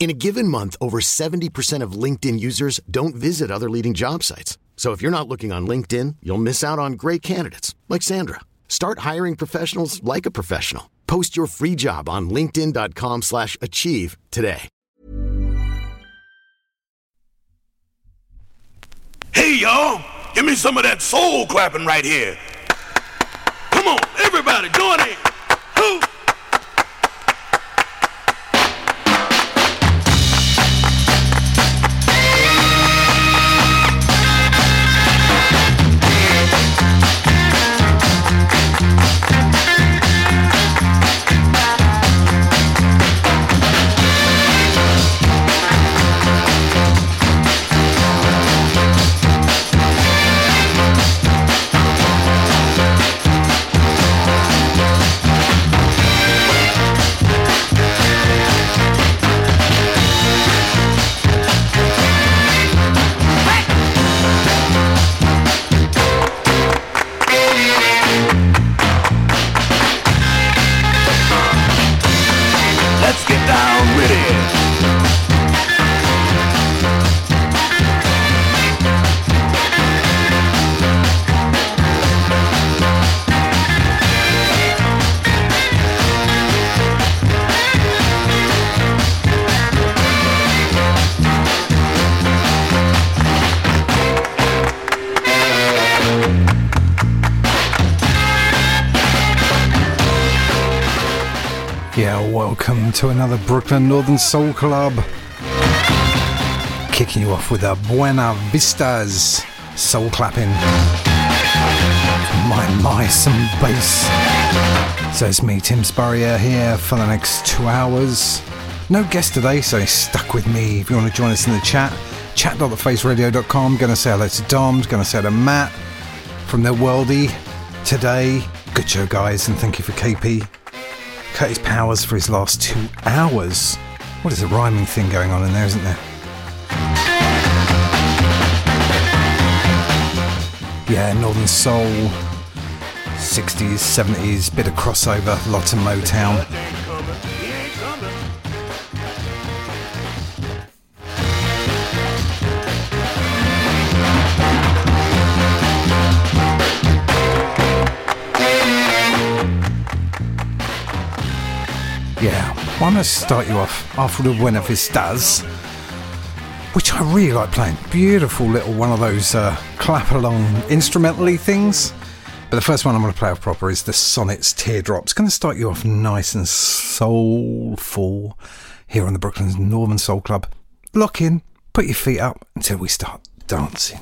In a given month, over 70% of LinkedIn users don't visit other leading job sites. So if you're not looking on LinkedIn, you'll miss out on great candidates like Sandra. Start hiring professionals like a professional. Post your free job on linkedin.com/achieve today. Hey, y'all, give me some of that soul clapping right here. Come on, everybody, join in. To another Brooklyn Northern Soul Club. Kicking you off with a Buena Vistas soul clapping. My, my, some bass. So it's me, Tim Spurrier, here for the next two hours. No guest today, so stuck with me. If you want to join us in the chat, chat.thefaceradio.com. Gonna say hello to Dom, gonna say hello to Matt from the Worldy today. Good show, guys, and thank you for KP. Curtis Powers for his last two hours. What is a rhyming thing going on in there, isn't there? Yeah, Northern Soul, 60s, 70s, bit of crossover, lots of Motown. Yeah, well, I'm going to start you off after the Buena Vistas, which I really like playing. Beautiful little one of those uh, clap along instrumentally things. But the first one I'm going to play off proper is the Sonnets Teardrops. Going to start you off nice and soulful here on the Brooklyn's Northern Soul Club. Lock in, put your feet up until we start dancing.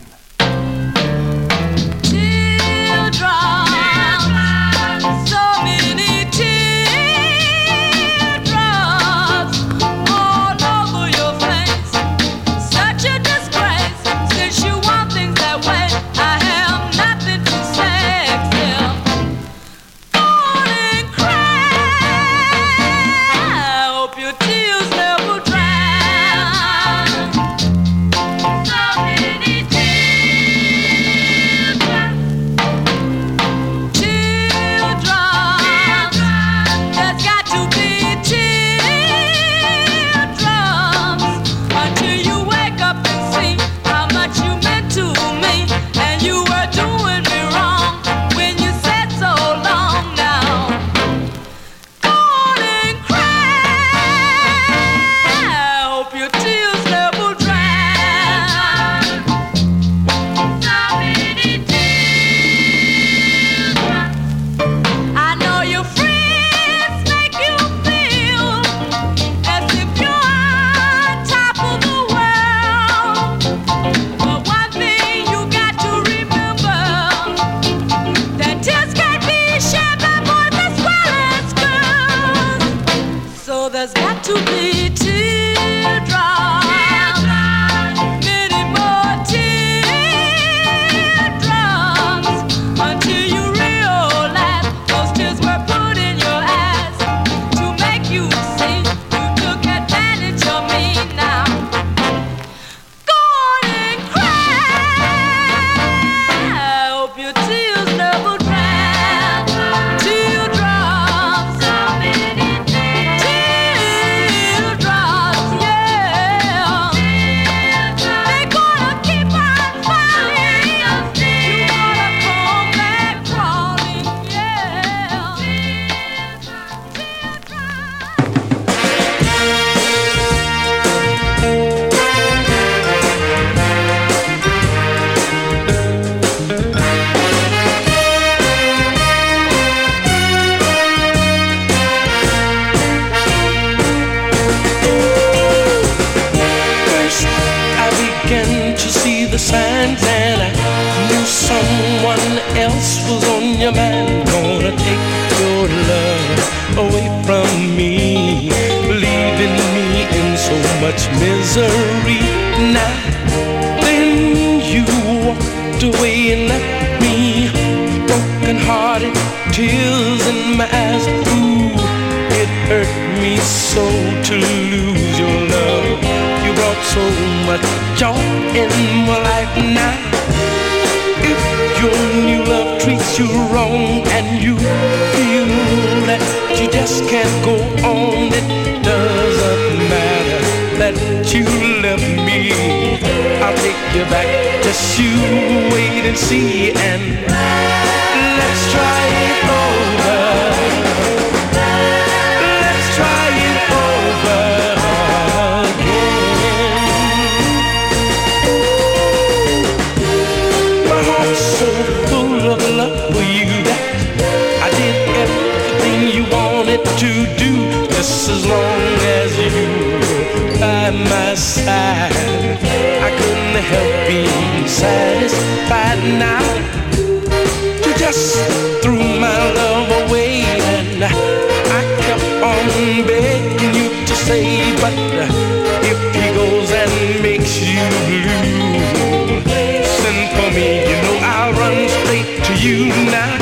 Just you wait and see, and let's try it over. Let's try it over again. My heart's so full of love for you that I did everything you wanted to do, just as long as you by my side. Couldn't help being satisfied now. You just threw my love away, and I kept on begging you to stay. But if he goes and makes you blue, send for me. You know I'll run straight to you now,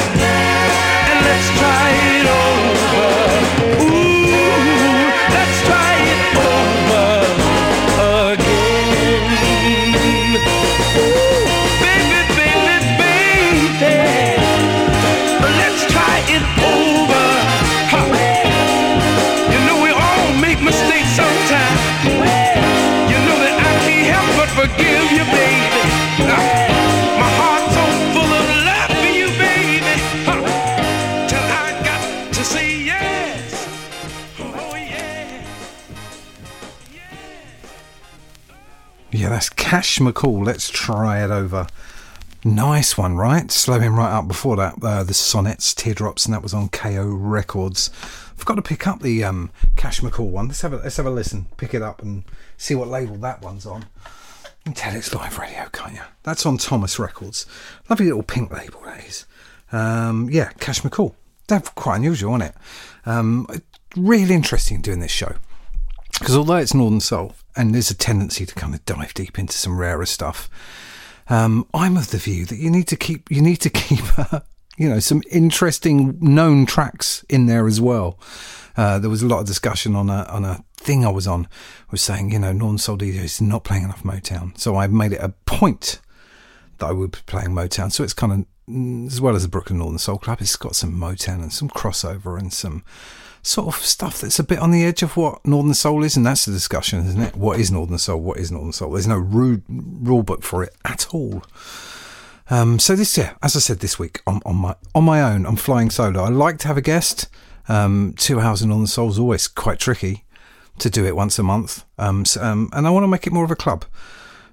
Cash McCall. Let's try it over. Nice one, right? Slow him right up before that. Uh, the Sonnets, Teardrops, and that was on KO Records. I've got to pick up the um, Cash McCall one. Let's have a let's have a listen. Pick it up and see what label that one's on. You can tell it's live radio, can't you? That's on Thomas Records. Lovely little pink label that is. Um, yeah, Cash McCall. That's quite unusual, isn't it? Um, really interesting doing this show because although it's Northern Soul and there's a tendency to kind of dive deep into some rarer stuff, um, I'm of the view that you need to keep you need to keep uh, you know some interesting known tracks in there as well. Uh, there was a lot of discussion on a on a thing I was on was saying you know Northern Soul DJ is not playing enough Motown, so I made it a point that I would be playing Motown. So it's kind of mm, as well as the Brooklyn Northern Soul Club, it's got some Motown and some crossover and some sort of stuff that's a bit on the edge of what Northern Soul is, and that's the discussion, isn't it? What is Northern Soul? What is Northern Soul? There's no rude rule book for it at all. Um, so this, yeah, as I said this week on, on my on my own, I'm flying solo. I like to have a guest. Um, two hours in Northern Soul is always quite tricky to do it once a month, um, so, um, and I want to make it more of a club.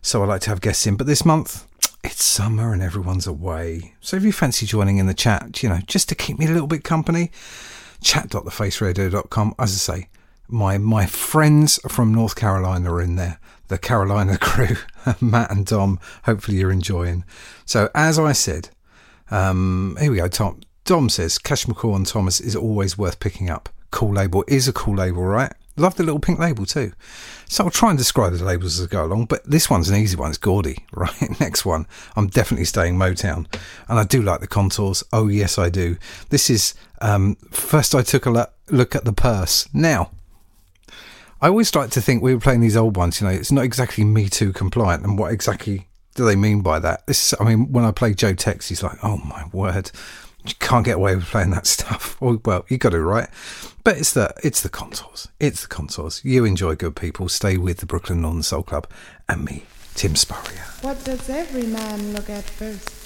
So I like to have guests in, but this month it's summer and everyone's away. So if you fancy joining in the chat, you know, just to keep me a little bit company, chat.thefaceradio.com. As I say, my my friends from North Carolina are in there. The Carolina crew, Matt and Dom. Hopefully you're enjoying. So as I said, um, here we go. Tom Dom says Cash McCall and Thomas is always worth picking up. Cool label is a cool label, right? Love the little pink label too. So I'll try and describe the labels as I go along, but this one's an easy one. It's Gordy, right? Next one, I'm definitely staying Motown. And I do like the contours. Oh, yes, I do. This is, um, first I took a lo- look at the purse. Now, I always like to think we were playing these old ones, you know, it's not exactly Me Too compliant. And what exactly do they mean by that? This, I mean, when I play Joe Tex, he's like, oh my word, you can't get away with playing that stuff. Well, well you got to, right? But it's the it's the contours. It's the contours. You enjoy good people. Stay with the Brooklyn Northern Soul Club and me, Tim Spurrier. What does every man look at first?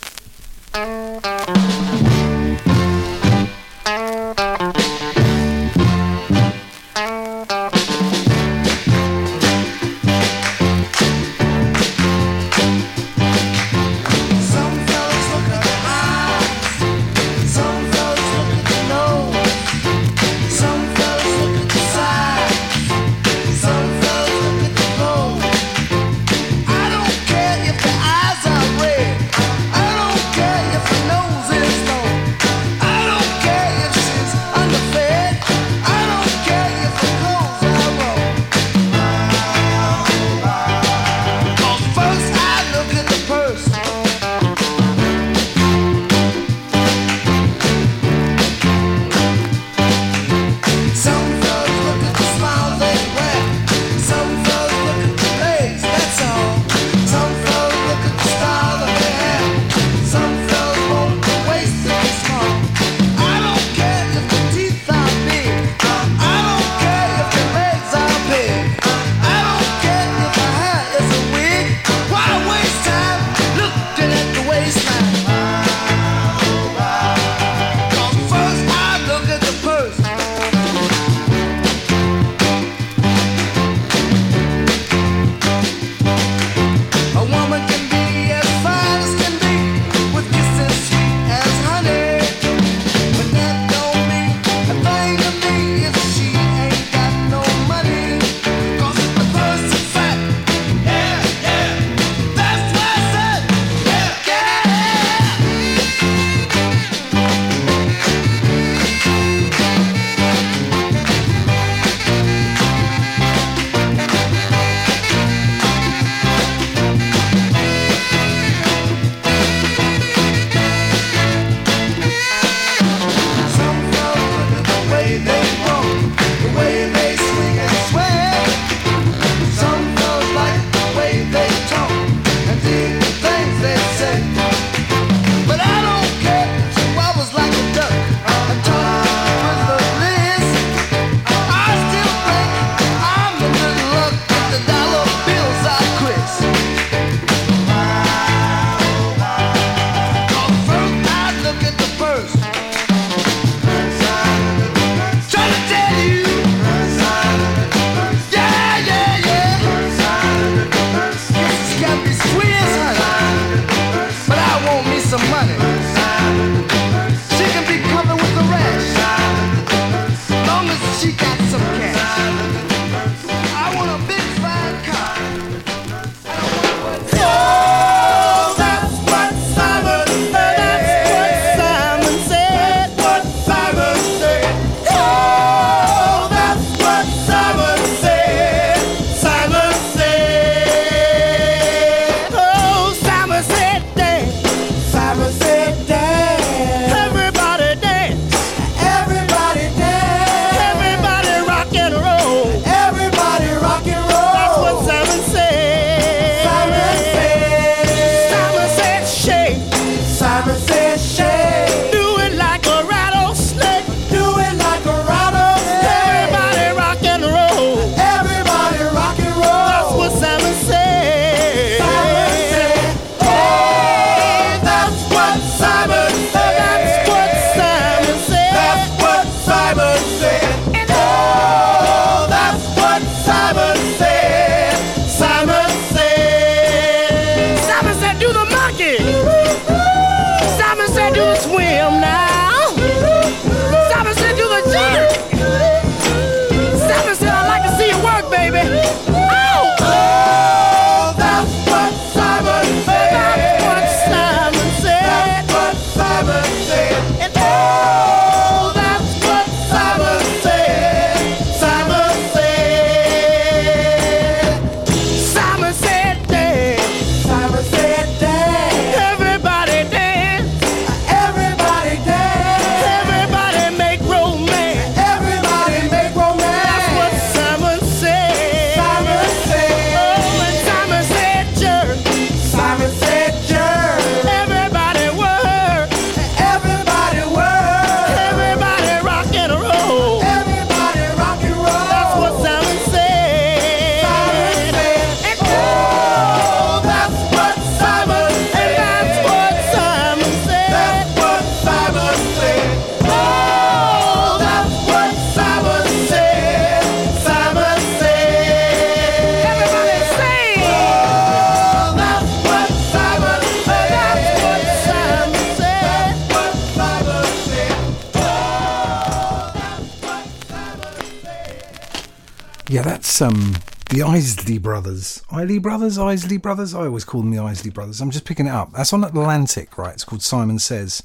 Um the Isley Brothers. Isley Brothers, Isley Brothers. I always call them the Isley Brothers. I'm just picking it up. That's on Atlantic, right? It's called Simon Says.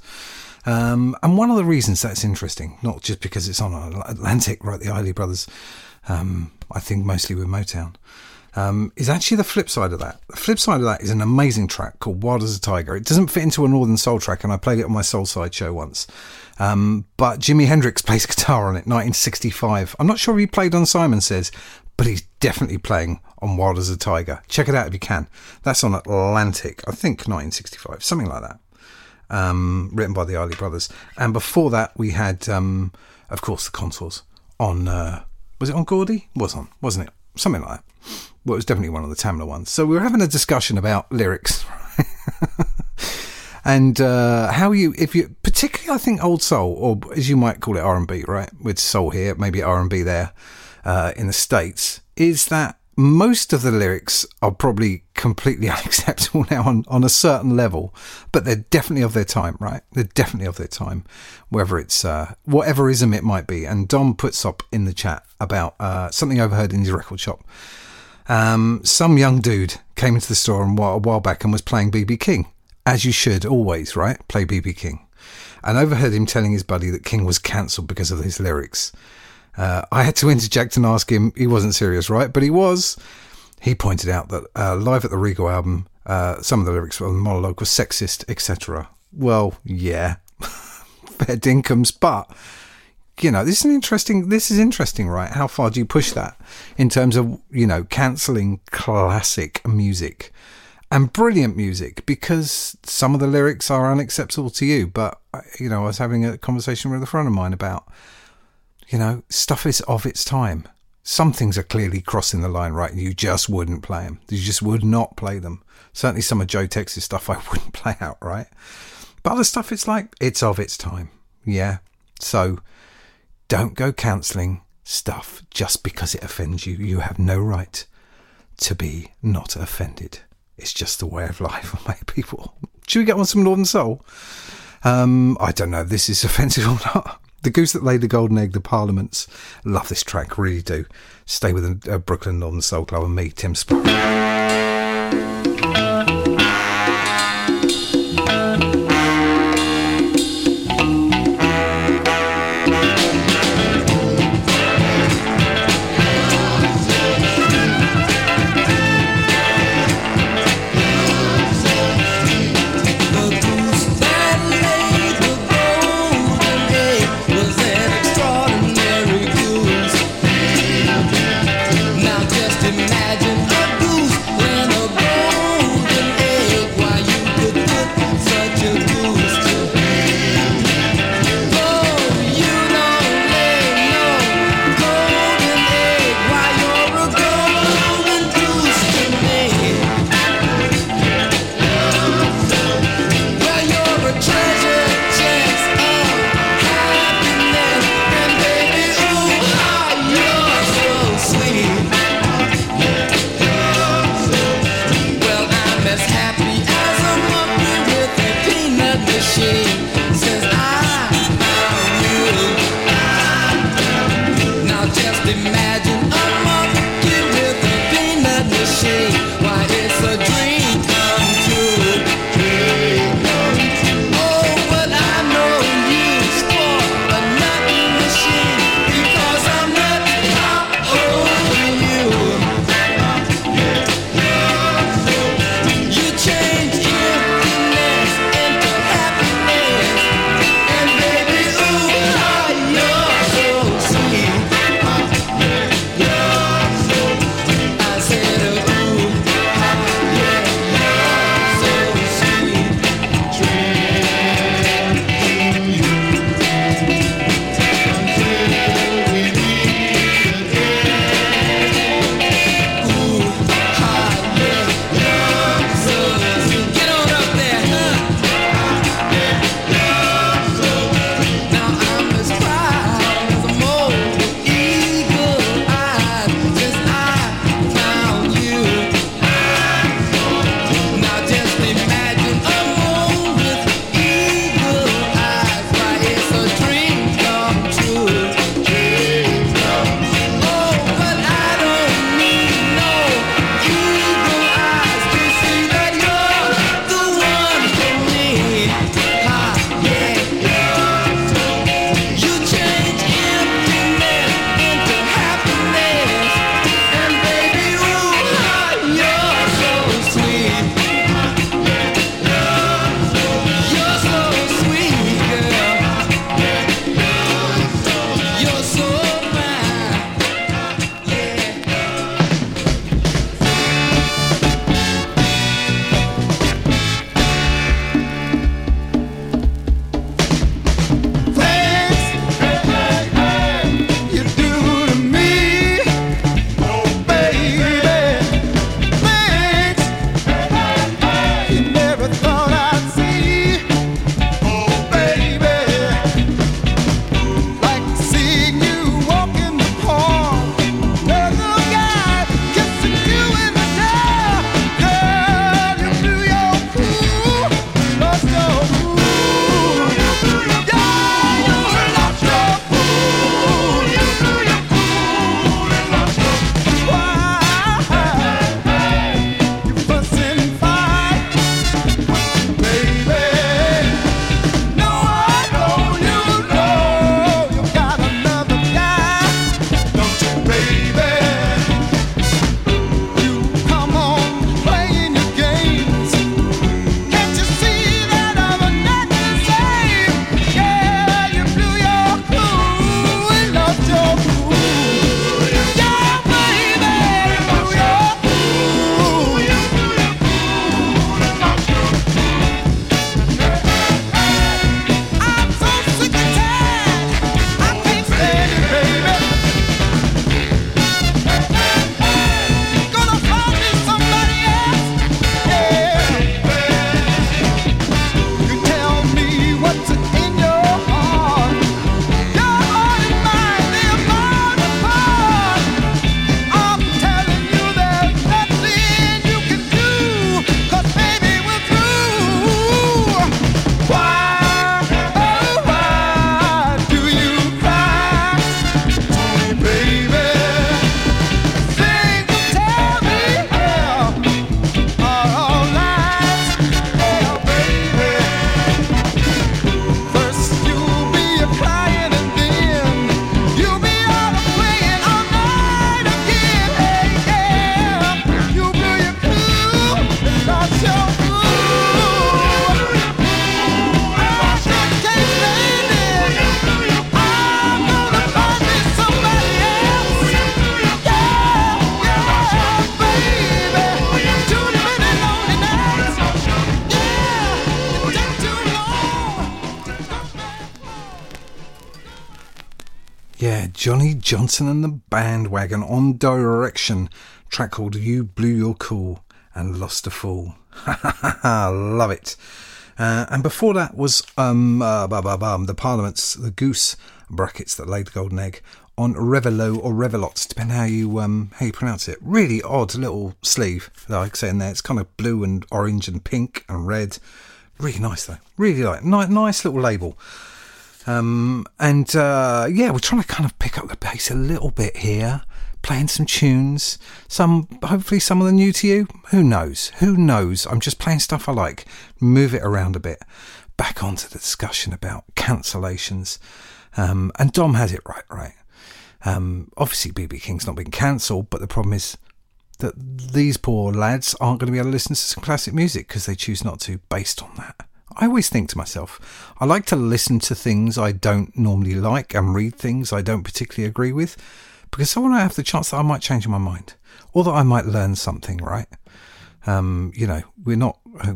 Um, and one of the reasons that's interesting, not just because it's on Atlantic, right? The Isley Brothers, um, I think mostly with Motown, um, is actually the flip side of that. The flip side of that is an amazing track called Wild as a Tiger. It doesn't fit into a Northern Soul track, and I played it on my Soul Side show once. Um, but Jimi Hendrix plays guitar on it, 1965. I'm not sure he played on Simon Says, but he's definitely playing on Wild as a Tiger. Check it out if you can. That's on Atlantic, I think 1965, something like that. Um, written by the Isley Brothers. And before that, we had, um, of course, the Contours on. Uh, was it on Gordy? Was on, wasn't it? Something like that. Well, it was definitely one of the Tamla ones. So we were having a discussion about lyrics. and uh, how you, if you, particularly, I think old soul, or as you might call it, R and B, right? With soul here, maybe R and B there, uh, in the states, is that most of the lyrics are probably completely unacceptable now on, on a certain level, but they're definitely of their time, right? They're definitely of their time, whether it's uh, whatever ism it might be. And Dom puts up in the chat about uh, something overheard in his record shop. Um, some young dude came into the store a while, a while back and was playing BB King, as you should always, right? Play BB King. And overheard him telling his buddy that King was cancelled because of his lyrics. Uh, I had to interject and ask him, he wasn't serious, right? But he was. He pointed out that uh, live at the Regal album, uh, some of the lyrics the monologue were sexist, etc. Well, yeah, fair dinkums, but you know, this is interesting. This is interesting, right? How far do you push that in terms of you know cancelling classic music and brilliant music because some of the lyrics are unacceptable to you? But uh, you know, I was having a conversation with a friend of mine about you know, stuff is of its time. Some things are clearly crossing the line, right? You just wouldn't play them. You just would not play them. Certainly some of Joe Tex's stuff I wouldn't play out, right? But other stuff, it's like, it's of its time. Yeah. So don't go cancelling stuff just because it offends you. You have no right to be not offended. It's just the way of life for many people. Should we get on some Northern Soul? Um, I don't know if this is offensive or not. The Goose That Laid the Golden Egg, The Parliaments. Love this track, really do. Stay with uh, Brooklyn Northern Soul Club and me, Tim Spurrier. Johnson and the Bandwagon on Direction, track called You Blew Your Cool and Lost a Fool. Love it. Uh, and before that was um, uh, bah, bah, bah, the Parliament's The Goose brackets that laid the golden egg on Revilo or Revilots, depending how you um, how you pronounce it. Really odd little sleeve, like I say in there. It's kind of blue and orange and pink and red. Really nice though. Really like ni- nice little label. Um, and uh, yeah, we're trying to kind of pick up the pace a little bit here, playing some tunes. Some, hopefully, some of them new to you. Who knows? Who knows? I'm just playing stuff I like. Move it around a bit. Back onto the discussion about cancellations. Um, and Dom has it right, right. Um, obviously, BB King's not been cancelled, but the problem is that these poor lads aren't going to be able to listen to some classic music because they choose not to, based on that. I always think to myself, I like to listen to things I don't normally like and read things I don't particularly agree with because I want to have the chance that I might change my mind or that I might learn something, right? Um, you know, we're not, uh,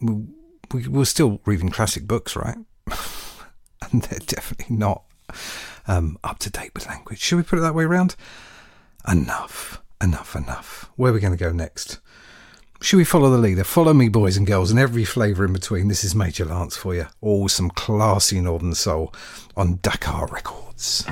we, we're still reading classic books, right? and they're definitely not um, up to date with language. Should we put it that way around? Enough, enough, enough. Where are we going to go next? Should we follow the leader? Follow me, boys and girls, and every flavour in between. This is Major Lance for you. All some classy Northern Soul on Dakar Records.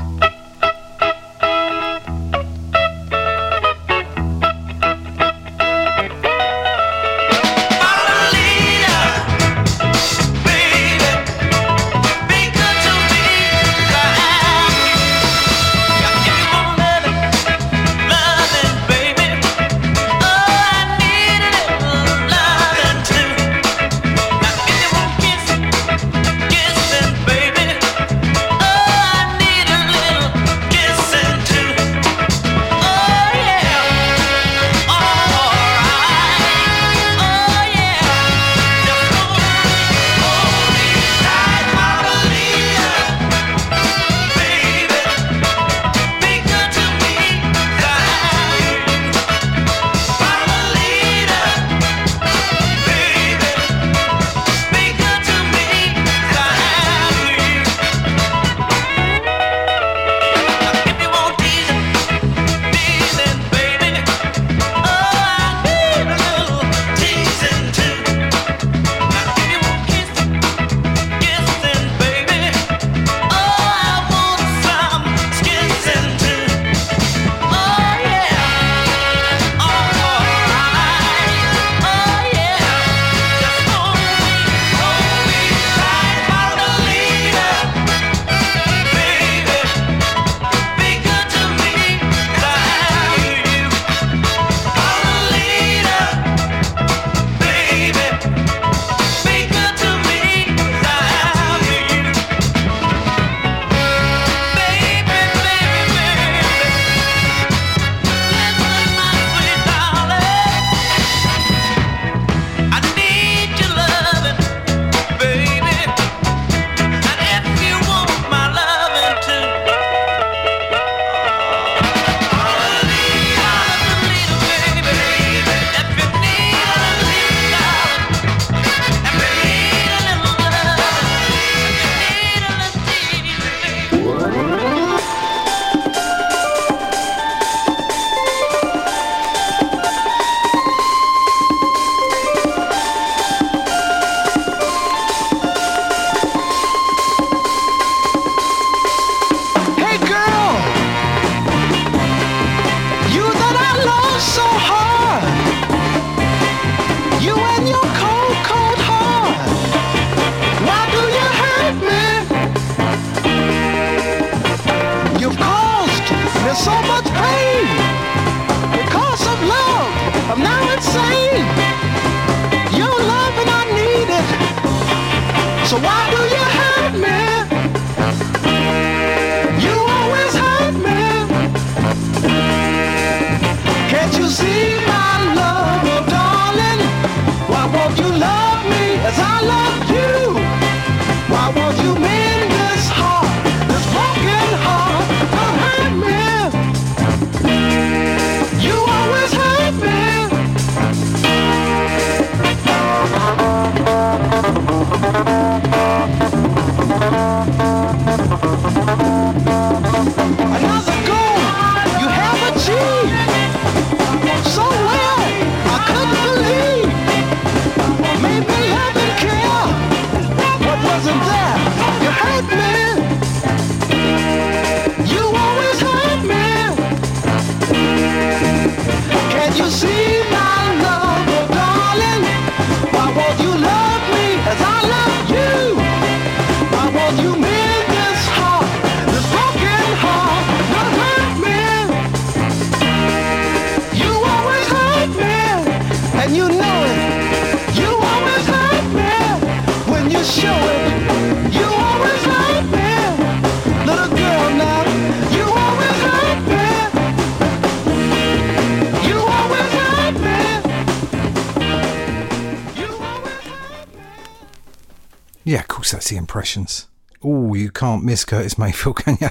Impressions. Oh, you can't miss Curtis Mayfield, can you?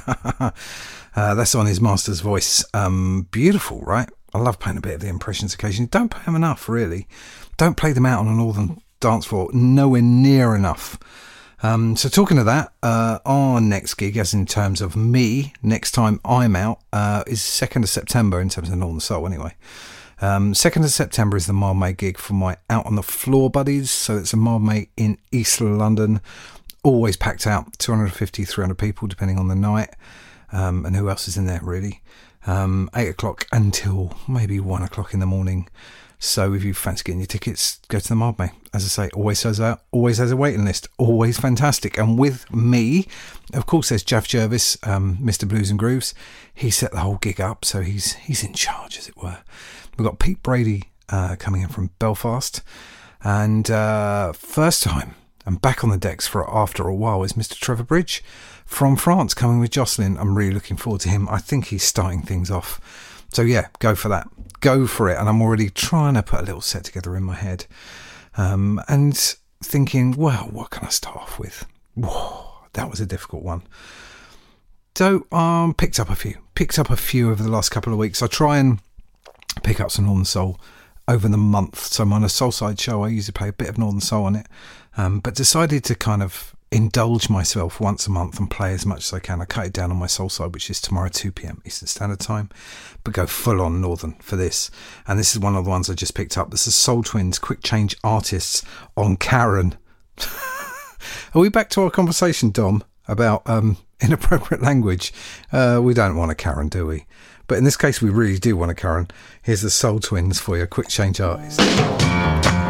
uh, that's on his master's voice. Um, beautiful, right? I love playing a bit of the impressions occasionally. Don't play them enough, really. Don't play them out on a northern dance floor. Nowhere near enough. Um, so talking of that, uh, our next gig, as in terms of me, next time I'm out, uh, is 2nd of September in terms of Northern Soul anyway. Um, 2nd of September is the Mildmay gig for my Out on the Floor buddies. So it's a Mildmay in East London. Always packed out, 250, 300 people, depending on the night. Um, and who else is in there, really? Um, 8 o'clock until maybe 1 o'clock in the morning. So if you fancy getting your tickets, go to the Mildmay. As I say, always has a always has a waiting list. Always fantastic. And with me, of course, there's Jeff Jervis, um, Mr. Blues and Grooves. He set the whole gig up, so he's he's in charge, as it were. We've got Pete Brady uh, coming in from Belfast, and uh, first time and back on the decks for after a while is Mr. Trevor Bridge from France coming with Jocelyn. I'm really looking forward to him. I think he's starting things off. So yeah, go for that. Go for it. And I'm already trying to put a little set together in my head. Um, and thinking, well, what can I start off with? Whoa, that was a difficult one. So I um, picked up a few. Picked up a few over the last couple of weeks. I try and pick up some Northern Soul over the month. So on a Soul Side show. I usually play a bit of Northern Soul on it. Um, but decided to kind of indulge myself once a month and play as much as I can. I cut it down on my soul side, which is tomorrow 2 p.m. Eastern Standard Time, but go full on Northern for this. And this is one of the ones I just picked up. This is Soul Twins, Quick Change Artists on Karen. Are we back to our conversation, Dom, about um, inappropriate language? Uh, we don't want a Karen, do we? But in this case, we really do want a Karen. Here's the Soul Twins for your Quick Change Artists.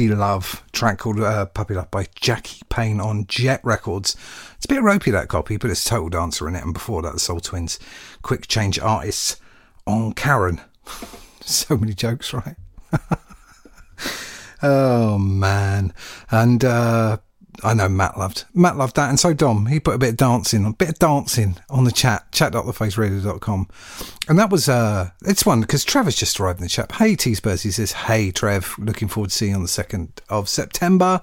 Puppy Love, track called uh, Puppy Love by Jackie Payne on Jet Records. It's a bit ropey, that copy, but it's Total Dancer in it. And before that, the Soul Twins, Quick Change Artists on Karen. so many jokes, right? oh, man. And uh, I know Matt loved Matt loved that, and so Dom. He put a bit of dancing, a bit of dancing on the chat, chat.thefaceradio.com. And that was, uh, it's one because Trevor's just arrived in the chat. Hey, T Spurs, he says, Hey, Trev, looking forward to seeing you on the 2nd of September.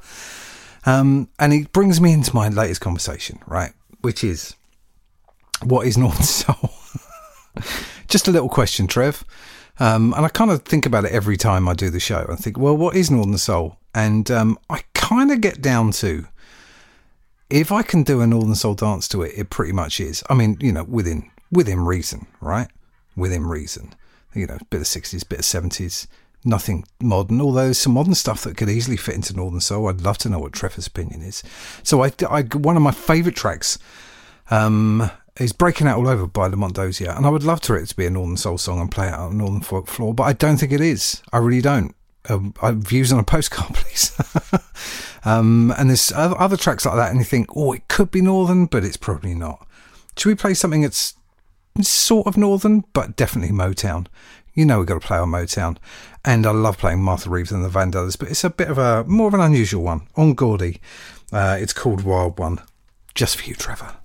Um, and he brings me into my latest conversation, right? Which is, what is Northern Soul? just a little question, Trev. Um, and I kind of think about it every time I do the show. I think, well, what is Northern Soul? And um, I kind of get down to if I can do a Northern Soul dance to it, it pretty much is. I mean, you know, within within reason, right? Within reason. You know, bit of sixties, bit of seventies, nothing modern. Although there's some modern stuff that could easily fit into Northern Soul. I'd love to know what Trevor's opinion is. So I, I one of my favourite tracks um, is Breaking Out All Over by Lamont Dozier. And I would love for it to be a Northern Soul song and play it on Northern Folk Floor, but I don't think it is. I really don't. Um, views on a postcard, please. um, and there's other tracks like that, and you think, oh, it could be Northern, but it's probably not. Should we play something that's sort of Northern, but definitely Motown? You know we've got to play on Motown. And I love playing Martha Reeves and the Vandellas, but it's a bit of a more of an unusual one. On Gordy. Uh, it's called Wild One. Just for you, Trevor.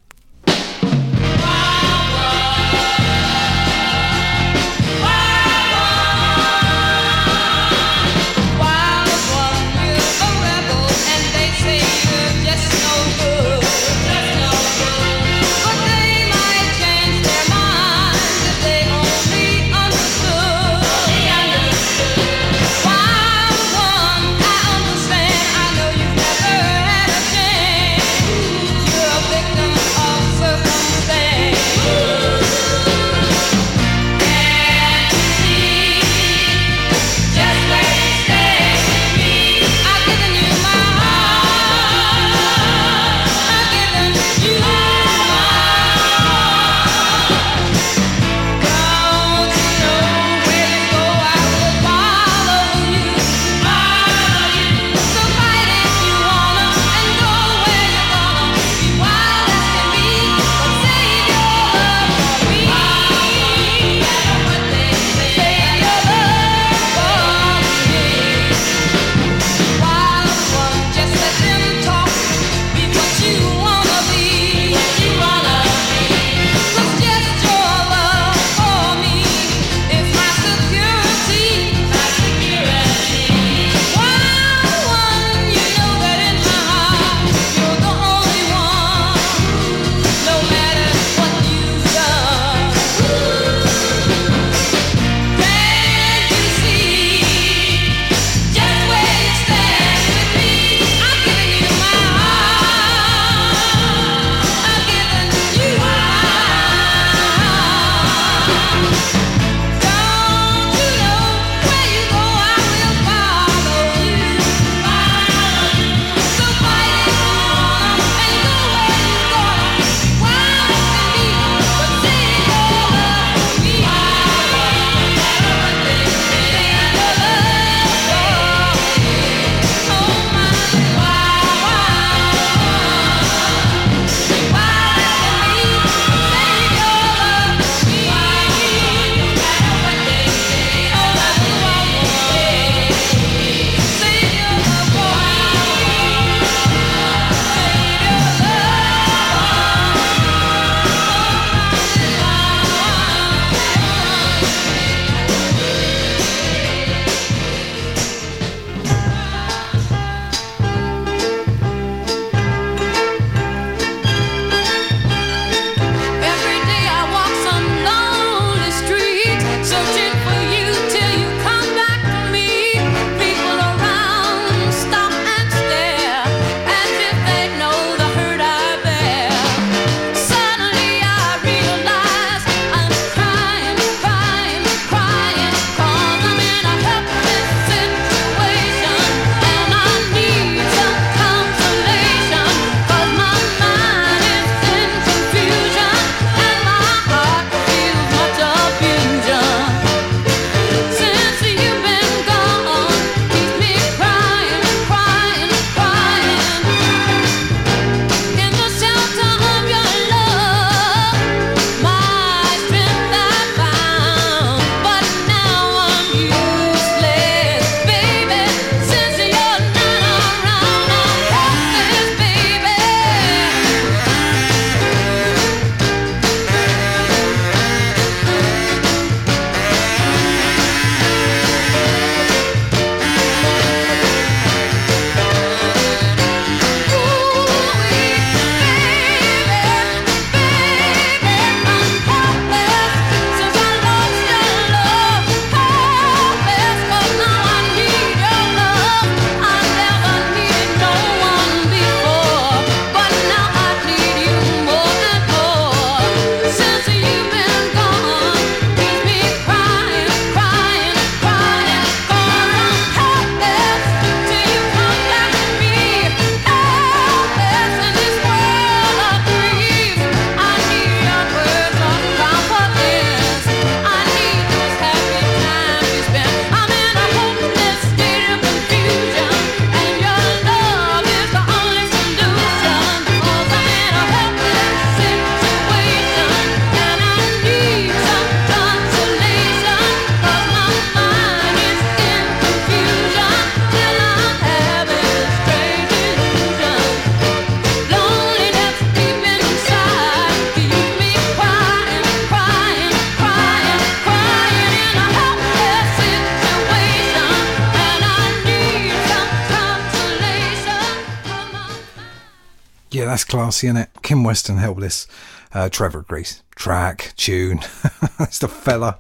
Classy, in it? Kim Weston, Helpless. Uh, Trevor agrees. Track, tune. That's the fella.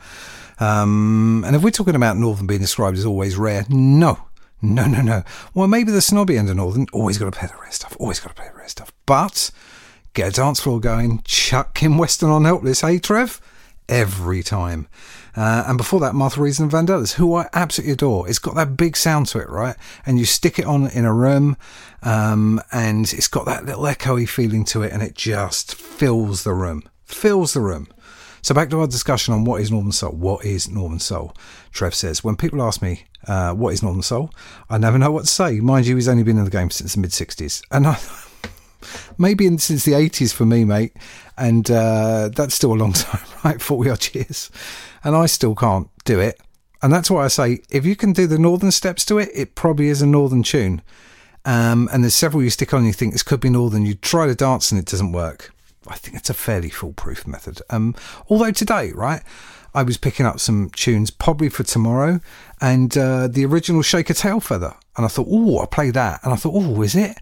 Um, and if we're talking about Northern being described as always rare, no. No, no, no. Well, maybe the snobby end of Northern, always got to play the rare stuff, always got to play the rare stuff. But get a dance floor going, chuck Kim Weston on Helpless, hey, Trev? Every time. Uh, and before that, Martha Reeves and Vandellas, who I absolutely adore. It's got that big sound to it, right? And you stick it on in a room, um, and it's got that little echoey feeling to it, and it just fills the room. Fills the room. So back to our discussion on what is Northern Soul. What is Northern Soul? Trev says, when people ask me uh, what is Northern Soul, I never know what to say. Mind you, he's only been in the game since the mid 60s. And I, maybe in, since the 80s for me, mate. And uh, that's still a long time, right? 40 odd years. And I still can't do it. And that's why I say, if you can do the northern steps to it, it probably is a northern tune. Um, and there's several you stick on and you think this could be northern. You try to dance and it doesn't work. I think it's a fairly foolproof method. Um, although today, right, I was picking up some tunes probably for tomorrow and uh, the original Shake a Tail Feather. And I thought, oh, I'll play that. And I thought, oh, is it?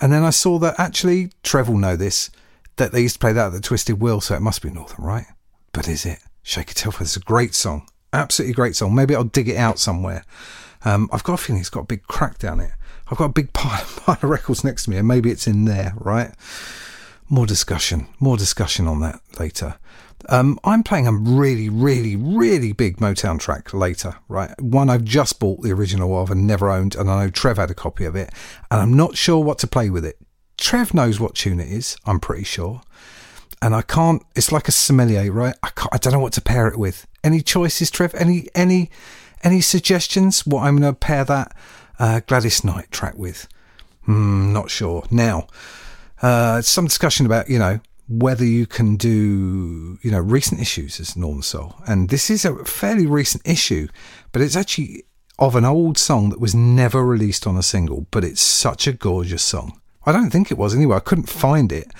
And then I saw that actually, Trev will know this, that they used to play that at the Twisted Wheel, so it must be Northern, right? But is it? Shake It Off is a great song. Absolutely great song. Maybe I'll dig it out somewhere. Um, I've got a feeling it's got a big crack down it. I've got a big pile, pile of records next to me, and maybe it's in there, right? More discussion, more discussion on that later. Um, I'm playing a really, really, really big Motown track later, right? One I've just bought the original of and never owned, and I know Trev had a copy of it, and I'm not sure what to play with it. Trev knows what tune it is, I'm pretty sure. And I can't, it's like a sommelier, right? I, I don't know what to pair it with. Any choices, Trev? Any, any, any suggestions what I'm going to pair that uh, Gladys Knight track with? Hmm, not sure. Now, uh, some discussion about you know whether you can do you know recent issues as Northern Soul, and this is a fairly recent issue, but it's actually of an old song that was never released on a single, but it's such a gorgeous song. I don't think it was anyway. I couldn't find it.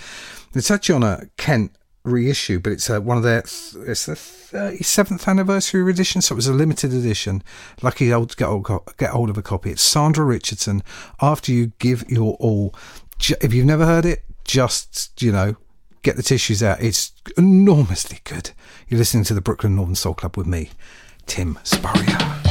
It's actually on a Kent reissue, but it's uh, one of their it's the thirty seventh anniversary edition, so it was a limited edition. Lucky old to get hold, get hold of a copy. It's Sandra Richardson. After you give your all, if you've never heard it, just you know get the tissues out. It's enormously good. You're listening to the Brooklyn Northern Soul Club with me, Tim Spurrier.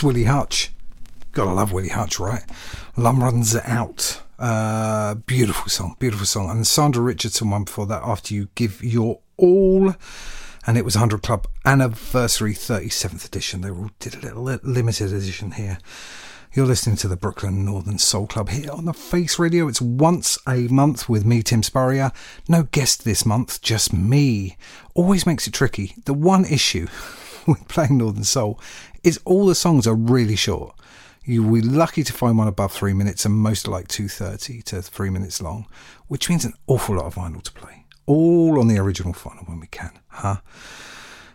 That's Willie Hutch. Gotta love Willie Hutch, right? Lum runs out. Uh, beautiful song, beautiful song. And Sandra Richardson one before that. After you give your all, and it was 100 Club anniversary 37th edition. They all did a little limited edition here. You're listening to the Brooklyn Northern Soul Club here on the Face Radio. It's once a month with me, Tim Spurrier. No guest this month, just me. Always makes it tricky. The one issue with playing Northern Soul is all the songs are really short. You will be lucky to find one above three minutes, and most are like two thirty to three minutes long, which means an awful lot of vinyl to play. All on the original vinyl when we can, huh?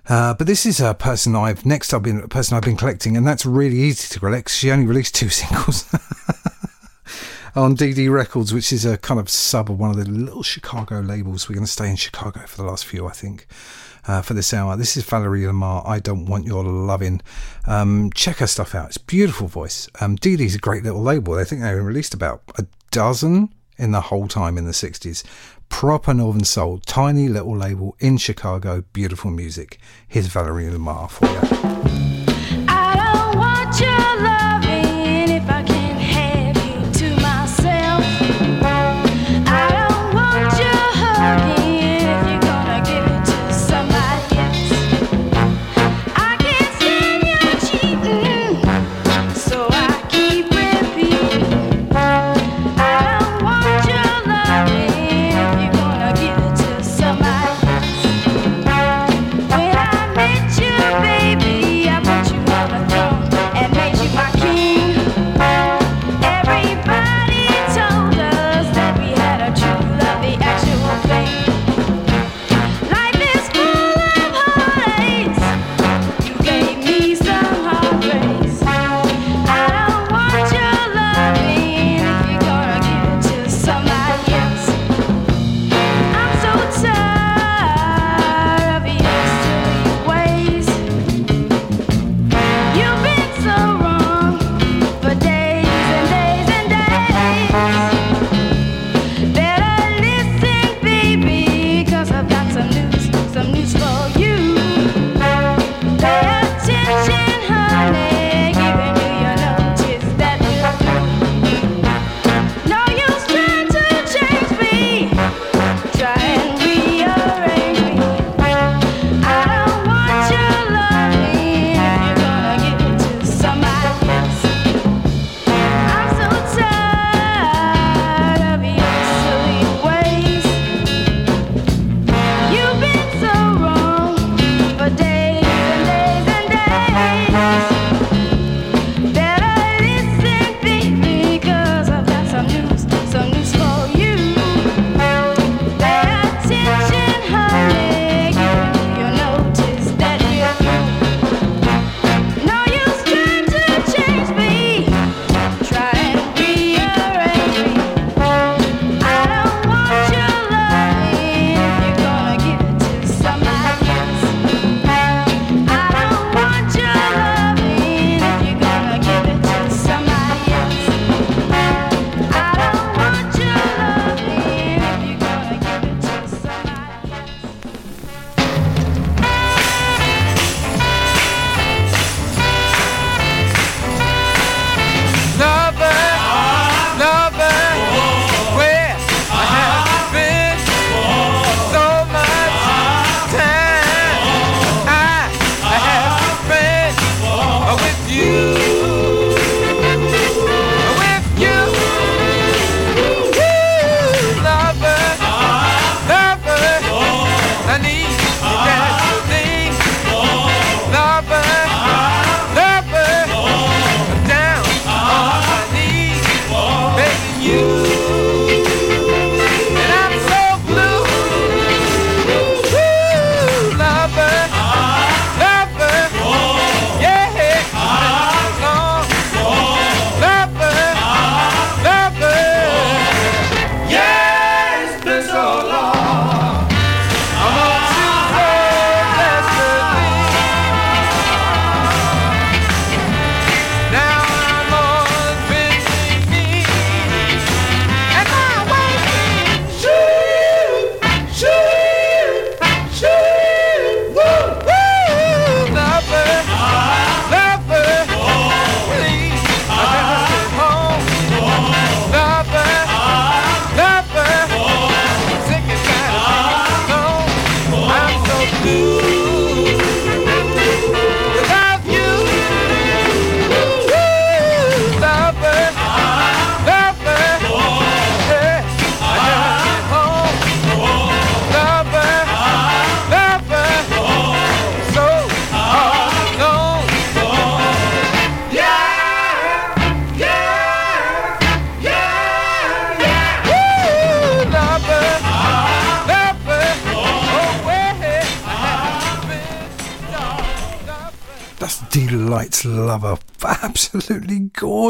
Uh, but this is a person I've next I've been a person I've been collecting, and that's really easy to collect. She only released two singles on DD Records, which is a kind of sub of one of the little Chicago labels. We're going to stay in Chicago for the last few, I think. Uh, for this hour, this is Valerie Lamar. I don't want your loving. Um, check her stuff out. It's beautiful voice. Um, Dee Dee's a great little label. I think they released about a dozen in the whole time in the 60s. Proper Northern Soul, tiny little label in Chicago, beautiful music. Here's Valerie Lamar for you.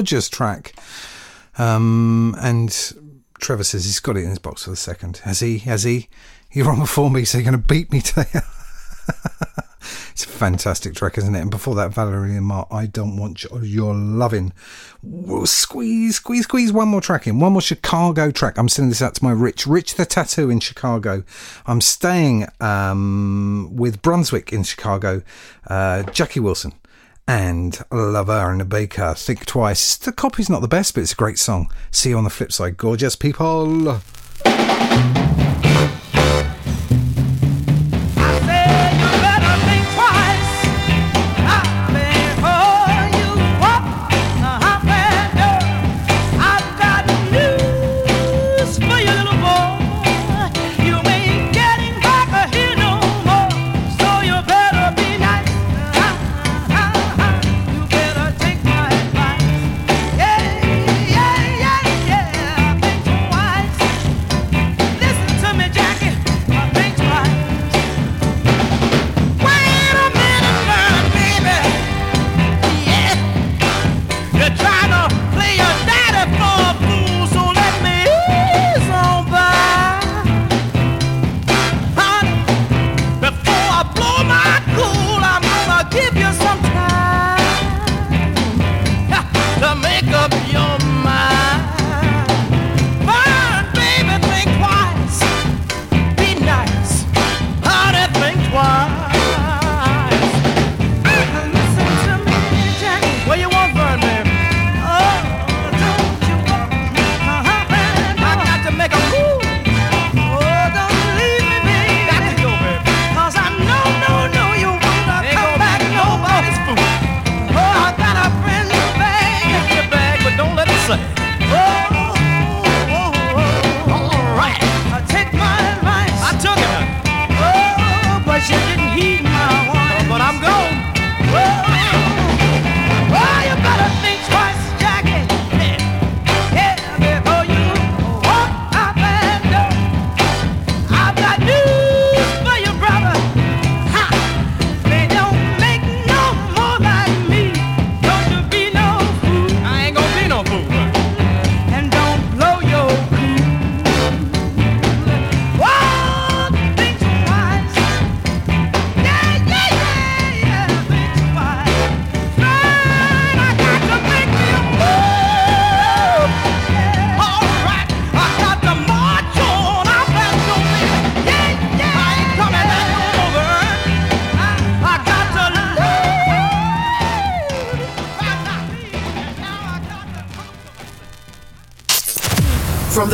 Gorgeous track. Um, and Trevor says he's got it in his box for the second. Has he? Has he? You're on before me, so you're going to beat me today. it's a fantastic track, isn't it? And before that, Valerie Lamar, I don't want your, your loving. Whoa, Squeeze, squeeze, squeeze. One more track in. One more Chicago track. I'm sending this out to my Rich, Rich the Tattoo in Chicago. I'm staying um, with Brunswick in Chicago. Uh, Jackie Wilson and LaVern Baker. Think twice. The copy's not the best, but it's a great song. See you on the flip side, gorgeous people.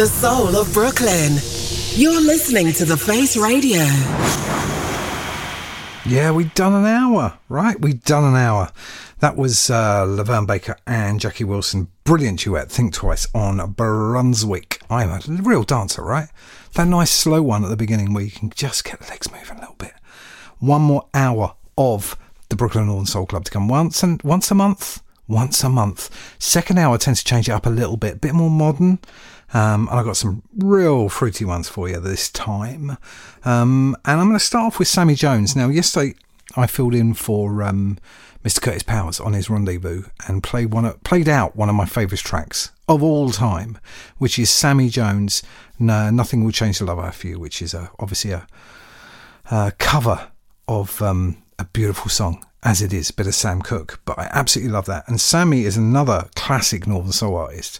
The soul of Brooklyn, you're listening to The Face Radio. Yeah, we've done an hour, right? We've done an hour. That was uh, LaVern Baker and Jackie Wilson. Brilliant duet, Think Twice, on Brunswick. I'm a real dancer, right? That nice slow one at the beginning where you can just get the legs moving a little bit. One more hour of the Brooklyn Northern Soul Club to come once and once a month. Once a month. Second hour tends to change it up a little bit, a bit more modern. Um, and I've got some real fruity ones for you this time. Um, and I'm going to start off with Sammy Jones. Now, yesterday I filled in for um, Mr. Curtis Powers on his rendezvous and played one of, played out one of my favourite tracks of all time, which is Sammy Jones. No, Nothing will change the love I for you, which is a, obviously a, a cover of um, a beautiful song. As it is, bit of Sam Cooke, but I absolutely love that. And Sammy is another classic Northern Soul artist.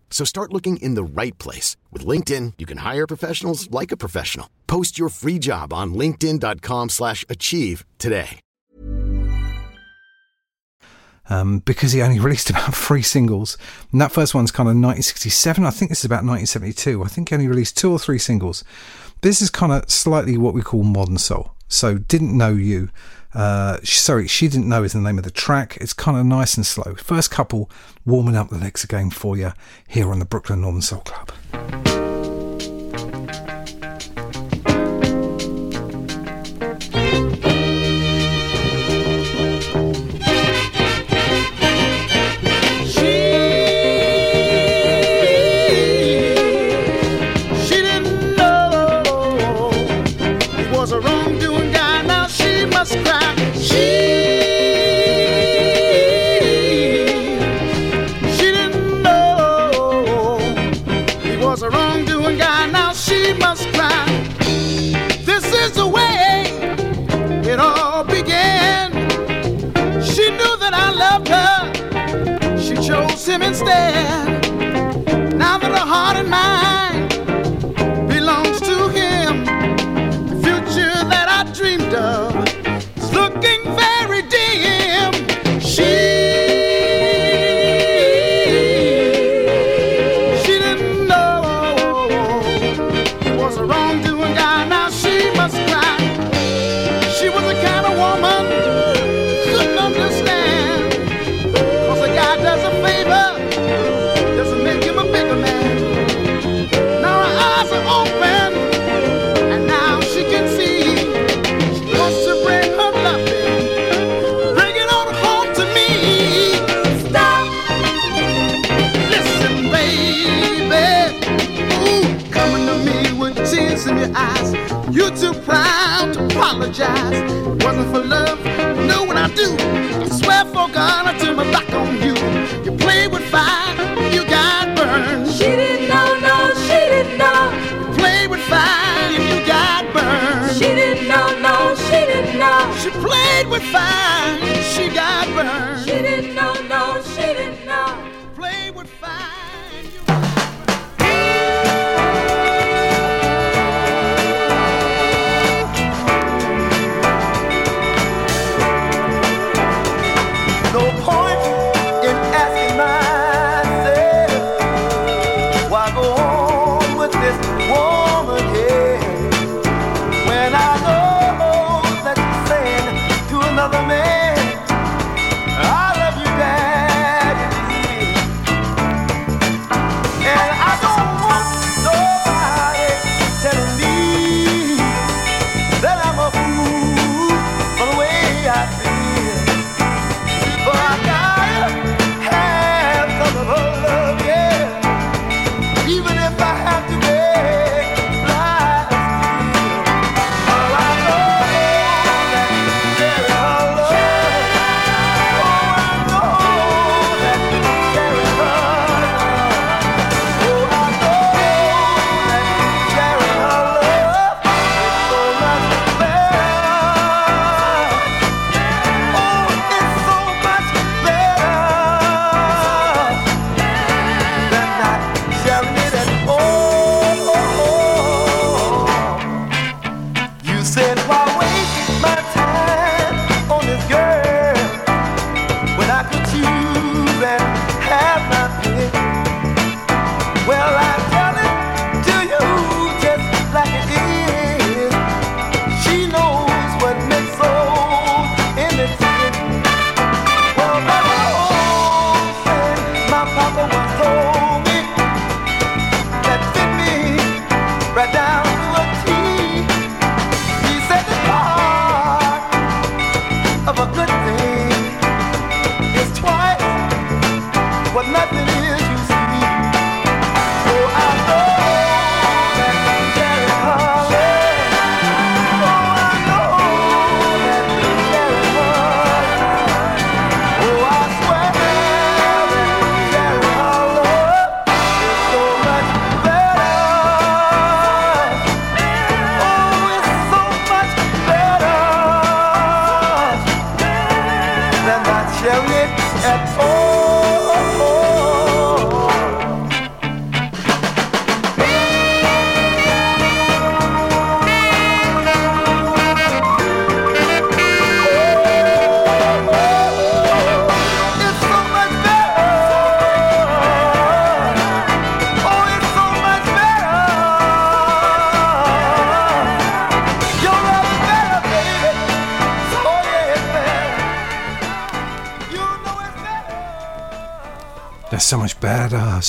So start looking in the right place. With LinkedIn, you can hire professionals like a professional. Post your free job on linkedin.com slash achieve today. um, because he only released about three singles. And that first one's kind of 1967. I think this is about 1972. I think he only released two or three singles. This is kind of slightly what we call modern soul. So, Didn't Know You. Uh, sorry, She Didn't Know is the name of the track. It's kind of nice and slow. First couple warming up the legs again for you here on the Brooklyn Northern Soul Club. Him instead. Now that her heart do. I swear for God, I turn my back on you. You play with fire, you got burned. She didn't know, no, she didn't know. You played with fire and you got burned. She didn't know, no, she didn't know. She played with fire,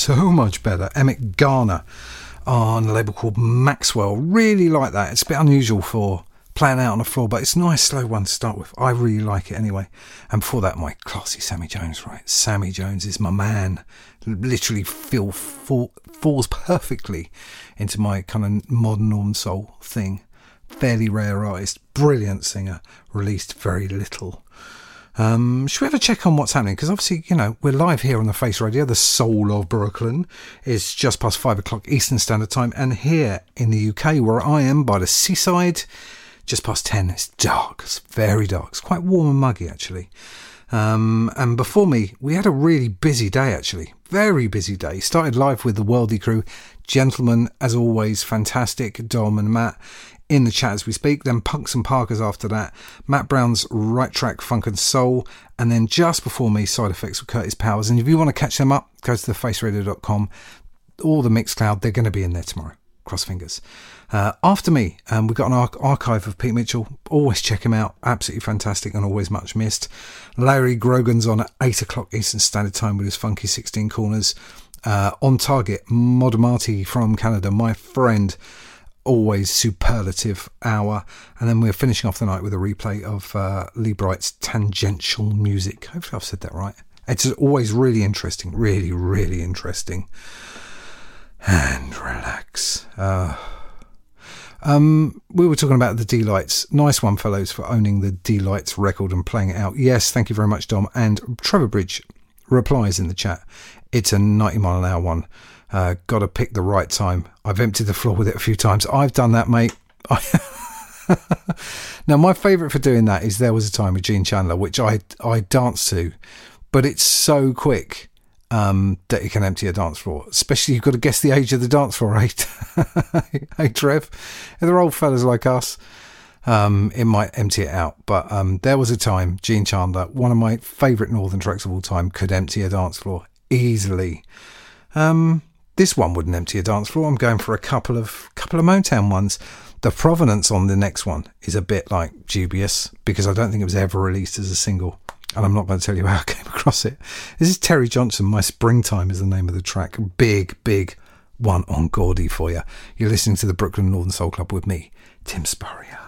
so much better. Emmett Garner oh, on a label called Maxwell. Really like that. It's a bit unusual for playing out on the floor, but it's a nice slow one to start with. I really like it anyway. And before that, my classy Sammy Jones, right? Sammy Jones is my man. Literally feel fall, falls perfectly into my kind of modern norm soul thing. Fairly rareized, brilliant singer, released very little. Um, should we have a check on what's happening? Because obviously, you know, we're live here on the Face Radio, the soul of Brooklyn. It's just past five o'clock Eastern Standard Time, and here in the UK, where I am by the seaside, just past ten. It's dark. It's very dark. It's quite warm and muggy actually. Um, and before me, we had a really busy day actually. Very busy day. Started live with the Worldy crew. Gentlemen, as always, fantastic. Dom and Matt in the chat as we speak. Then Punks and Parkers after that. Matt Brown's Right Track Funk and Soul. And then just before me, Side Effects with Curtis Powers. And if you want to catch them up, go to thefaceradio.com. All the Mixcloud, they're going to be in there tomorrow. Cross fingers. Uh, after me, um, we've got an arch- archive of Pete Mitchell. Always check him out. Absolutely fantastic and always much missed. Larry Grogan's on at 8 o'clock Eastern Standard Time with his funky 16 corners. Uh, on target, Mod Marty from Canada, my friend. Always superlative hour. And then we're finishing off the night with a replay of uh, Lee Bright's tangential music. Hopefully, I've said that right. It's always really interesting. Really, really interesting. And relax. Uh, um, we were talking about the D Lights. Nice one, fellows, for owning the D Lights record and playing it out. Yes, thank you very much, Dom. And Trevor Bridge replies in the chat. It's a 90 mile an hour one. Uh, Got to pick the right time. I've emptied the floor with it a few times. I've done that, mate. now, my favourite for doing that is There Was a Time with Gene Chandler, which I I dance to, but it's so quick um, that you can empty a dance floor. Especially, you've got to guess the age of the dance floor, right? hey, Trev. If they're old fellas like us, um, it might empty it out. But um, there was a time, Gene Chandler, one of my favourite Northern tracks of all time, could empty a dance floor easily. Um, this one wouldn't empty a dance floor. I'm going for a couple of couple of Motown ones. The provenance on the next one is a bit like dubious because I don't think it was ever released as a single. And I'm not going to tell you how I came across it. This is Terry Johnson. My Springtime is the name of the track. Big, big one on Gordy for you. You're listening to the Brooklyn Northern Soul Club with me, Tim Spurrier.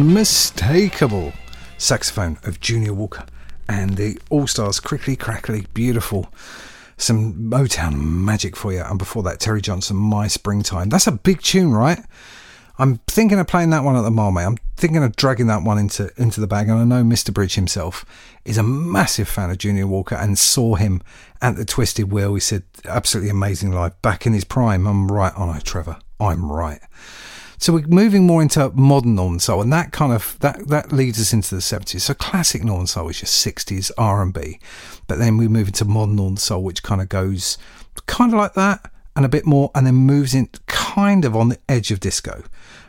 Unmistakable saxophone of Junior Walker and the All Stars, crickly, crackly, beautiful. Some Motown magic for you. And before that, Terry Johnson, My Springtime. That's a big tune, right? I'm thinking of playing that one at the mate. I'm thinking of dragging that one into into the bag. And I know Mr. Bridge himself is a massive fan of Junior Walker and saw him at the Twisted Wheel. He said, absolutely amazing live, back in his prime. I'm right, aren't I, Trevor? I'm right. So we're moving more into modern Northern Soul, and that kind of that that leads us into the 70s. So classic Northern Soul is just 60s R&B, but then we move into modern Northern Soul, which kind of goes kind of like that and a bit more, and then moves in kind of on the edge of disco,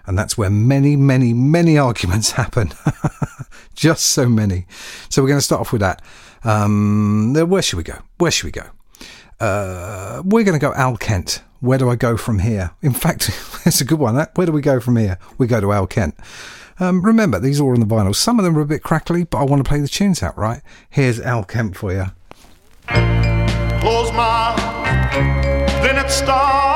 and that's where many, many, many arguments happen. just so many. So we're going to start off with that. Um, where should we go? Where should we go? Uh, we're going to go Al Kent. Where do I go from here? In fact, it's a good one. Where do we go from here? We go to Al Kent. Um, remember, these are all on the vinyl. Some of them are a bit crackly, but I want to play the tunes out, right? Here's Al Kent for you. Close my then it starts.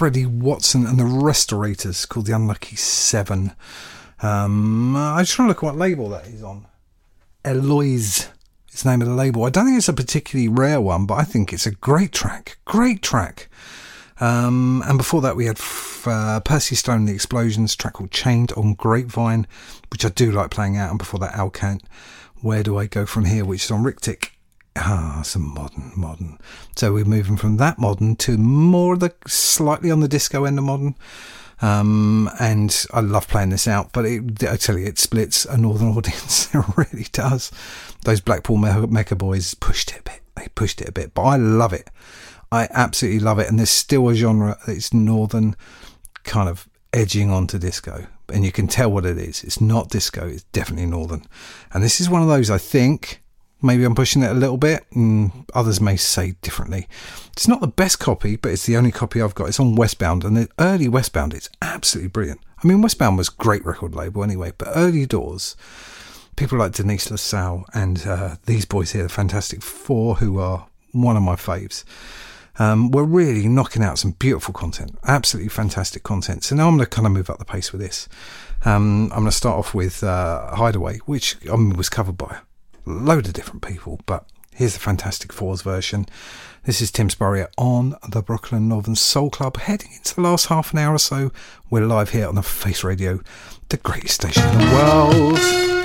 Freddie Watson and the Restorators called the Unlucky Seven. Um, I just want to look at what label that is on. Eloise is the name of the label. I don't think it's a particularly rare one, but I think it's a great track. Great track. Um, and before that, we had uh, Percy Stone and the Explosions, track called Chained on Grapevine, which I do like playing out. And before that, Al Kent, Where Do I Go From Here, which is on Ric-Tic. Ah, some modern, modern. So we're moving from that modern to more of the slightly on the disco end of modern. Um, and I love playing this out, but it, I tell you, it splits a northern audience. it really does. Those Blackpool Me- Mecca boys pushed it a bit. They pushed it a bit, but I love it. I absolutely love it. And there's still a genre that's northern, kind of edging onto disco. And you can tell what it is. It's not disco, it's definitely northern. And this is one of those, I think, maybe I'm pushing it a little bit, and others may say differently. It's not the best copy, but it's the only copy I've got. It's on Westbound, and the early Westbound, it's absolutely brilliant. I mean, Westbound was great record label anyway, but early doors, people like Denise LaSalle and uh, these boys here, the Fantastic Four, who are one of my faves, um, were really knocking out some beautiful content, absolutely fantastic content. So now I'm going to kind of move up the pace with this. Um, I'm going to start off with uh, Hideaway, which I mean, was covered by load of different people, but here's the Fantastic Fours version. This is Tim Spurrier on the Brooklyn Northern Soul Club. Heading into the last half an hour or so, we're live here on the Face Radio, the greatest station in the world.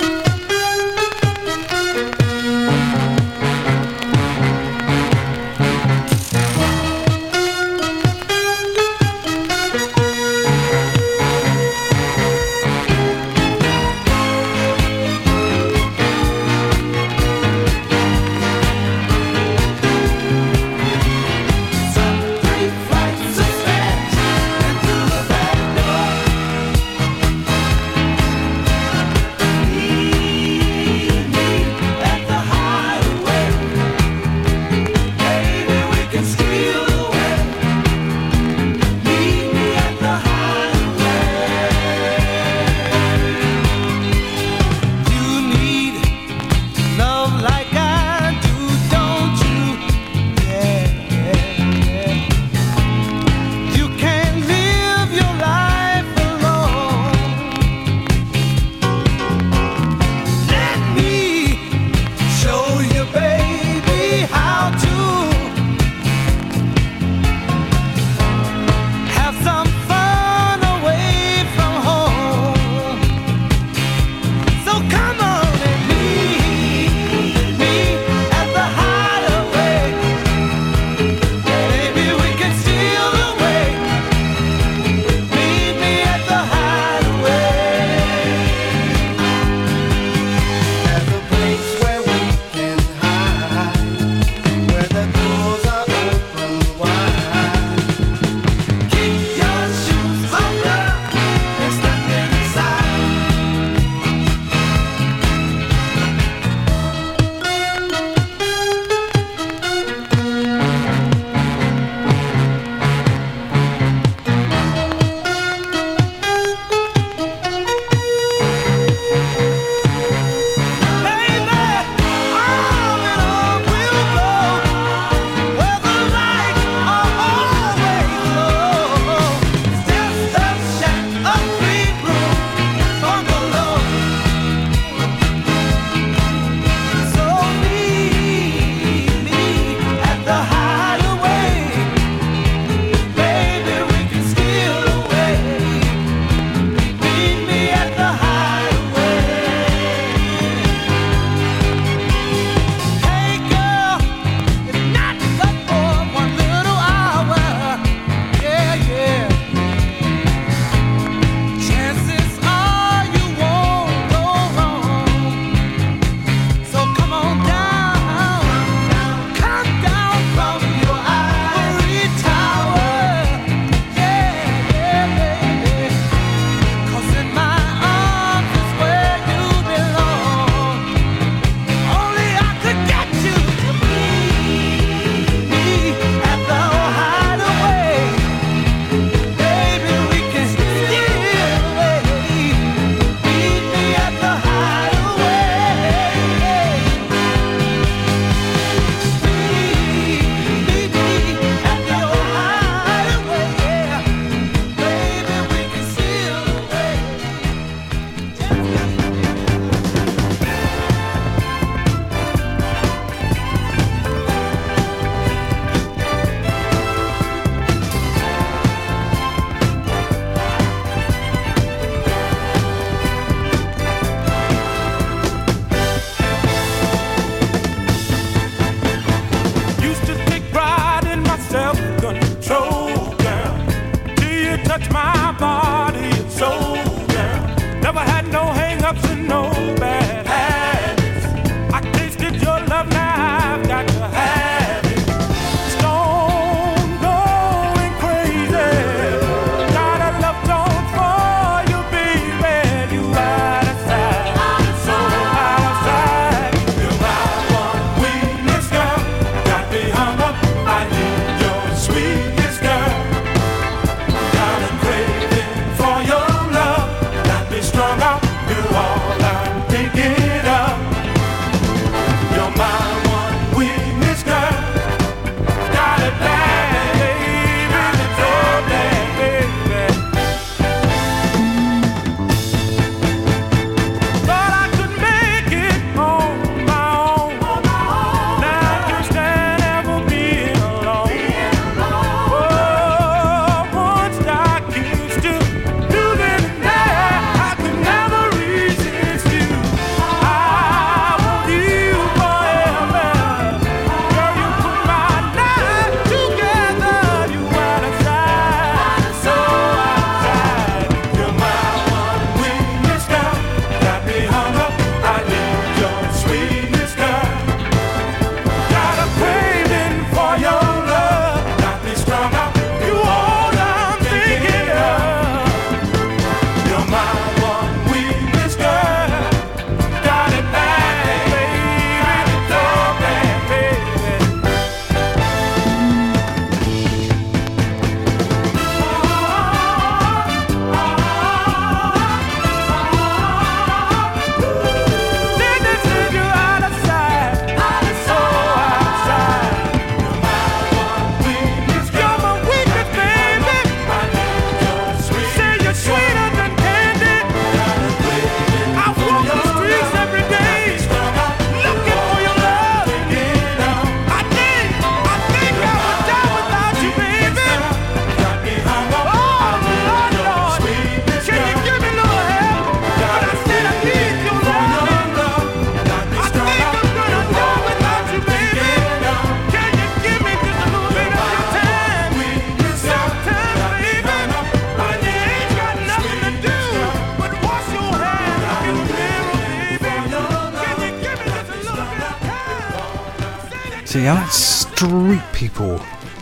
Yeah, street people.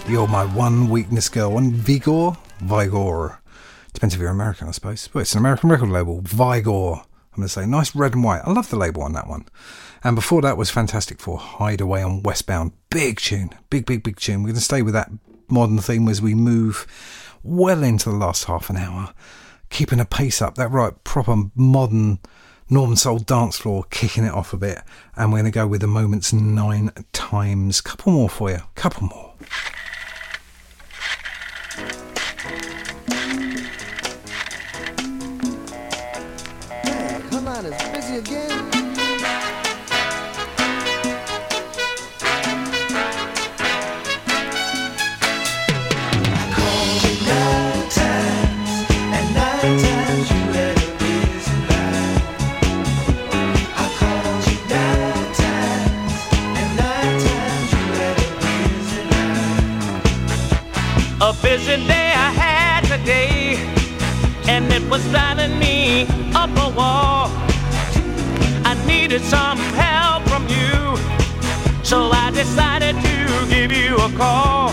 You're my one weakness girl on Vigor? Vigor. Depends if you're American, I suppose. But it's an American record label, Vigor. I'm going to say nice red and white. I love the label on that one. And before that was Fantastic Four Hideaway on Westbound. Big tune. Big, big, big tune. We're going to stay with that modern theme as we move well into the last half an hour, keeping a pace up. That right, proper modern Northern Soul Dance Floor kicking it off a bit, and we're going to go with the moments nine times. Couple more for you, couple more. needed some help from you. So I decided to give you a call.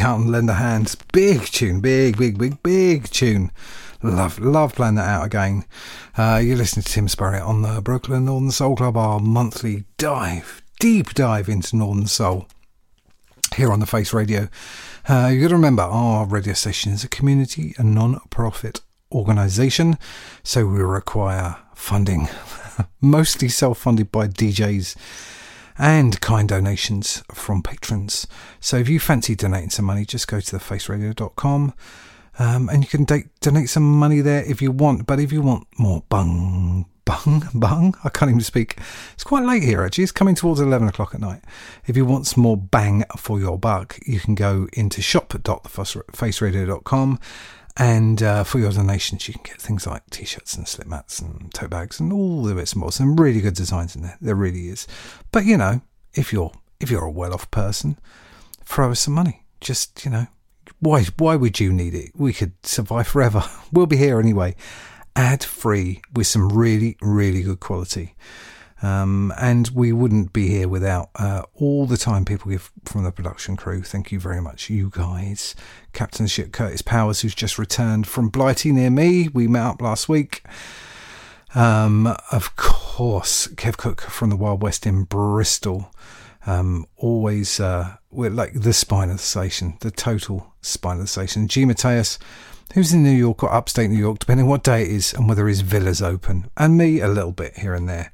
Bobby Hutton lend a hand? Big tune, big, big, big, big tune. Love, love playing that out again. Uh, you're listening to Tim Spurrier on the Brooklyn Northern Soul Club, our monthly dive, deep dive into Northern Soul here on the Face Radio. Uh, you got to remember, our radio station is a community and non-profit organisation, so we require funding, mostly self-funded by DJs and kind donations from patrons. So if you fancy donating some money, just go to thefaceradio.com um, and you can donate some money there if you want. But if you want more bung, bung, bung, I can't even speak. It's quite late here actually. It's coming towards 11 o'clock at night. If you want some more bang for your buck, you can go into shop.thefaceradio.com and uh, for your donations, you can get things like t-shirts and slip mats and tote bags and all the bits and bobs. Some really good designs in there. There really is. But you know, if you're if you're a well-off person, throw us some money. Just you know, why why would you need it? We could survive forever. We'll be here anyway, ad free with some really really good quality. Um, and we wouldn't be here without uh, all the time people give from the production crew. Thank you very much, you guys. Captain Ship Curtis Powers, who's just returned from Blighty near me. We met up last week. Um, of course, Kev Cook from the Wild West in Bristol. Um, always, uh, we're like the spine of the station, the total spine of the station. G. Mateus, who's in New York or upstate New York, depending what day it is and whether his villa's open. And me, a little bit here and there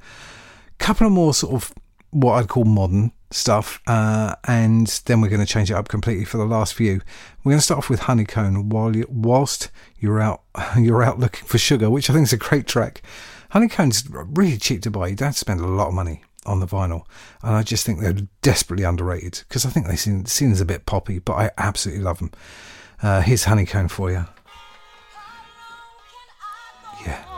couple of more sort of what I'd call modern stuff, uh, and then we're going to change it up completely for the last few. We're going to start off with Honey Cone while you, whilst you're out you're out looking for sugar, which I think is a great track. Honey Cone's really cheap to buy. You don't have to spend a lot of money on the vinyl, and I just think they're desperately underrated because I think they seem seen as a bit poppy, but I absolutely love them. Uh, here's Honey Cone for you. amusing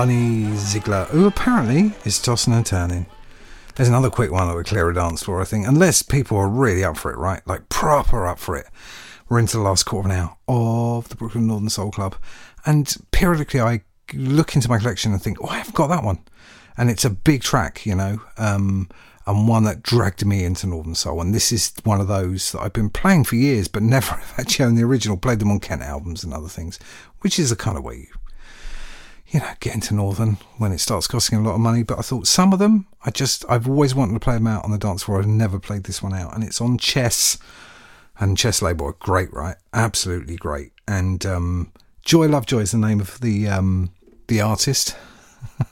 Bunny Sigler, who apparently is tossing and turning. There's another quick one that would clear a dance floor, I think, unless people are really up for it, right? Like proper up for it. We're into the last quarter hour of the Brooklyn Northern Soul Club, and periodically I look into my collection and think, oh, I've got that one, and it's a big track, you know, um, and one that dragged me into Northern Soul. And this is one of those that I've been playing for years, but never actually owned the original. Played them on Kent albums and other things, which is the kind of way you you know, get into Northern when it starts costing a lot of money. But I thought some of them, I just, I've always wanted to play them out on the dance floor. I've never played this one out, and it's on Chess and Chess label. Great, right? Absolutely great. And um, Joy Lovejoy is the name of the um, the artist.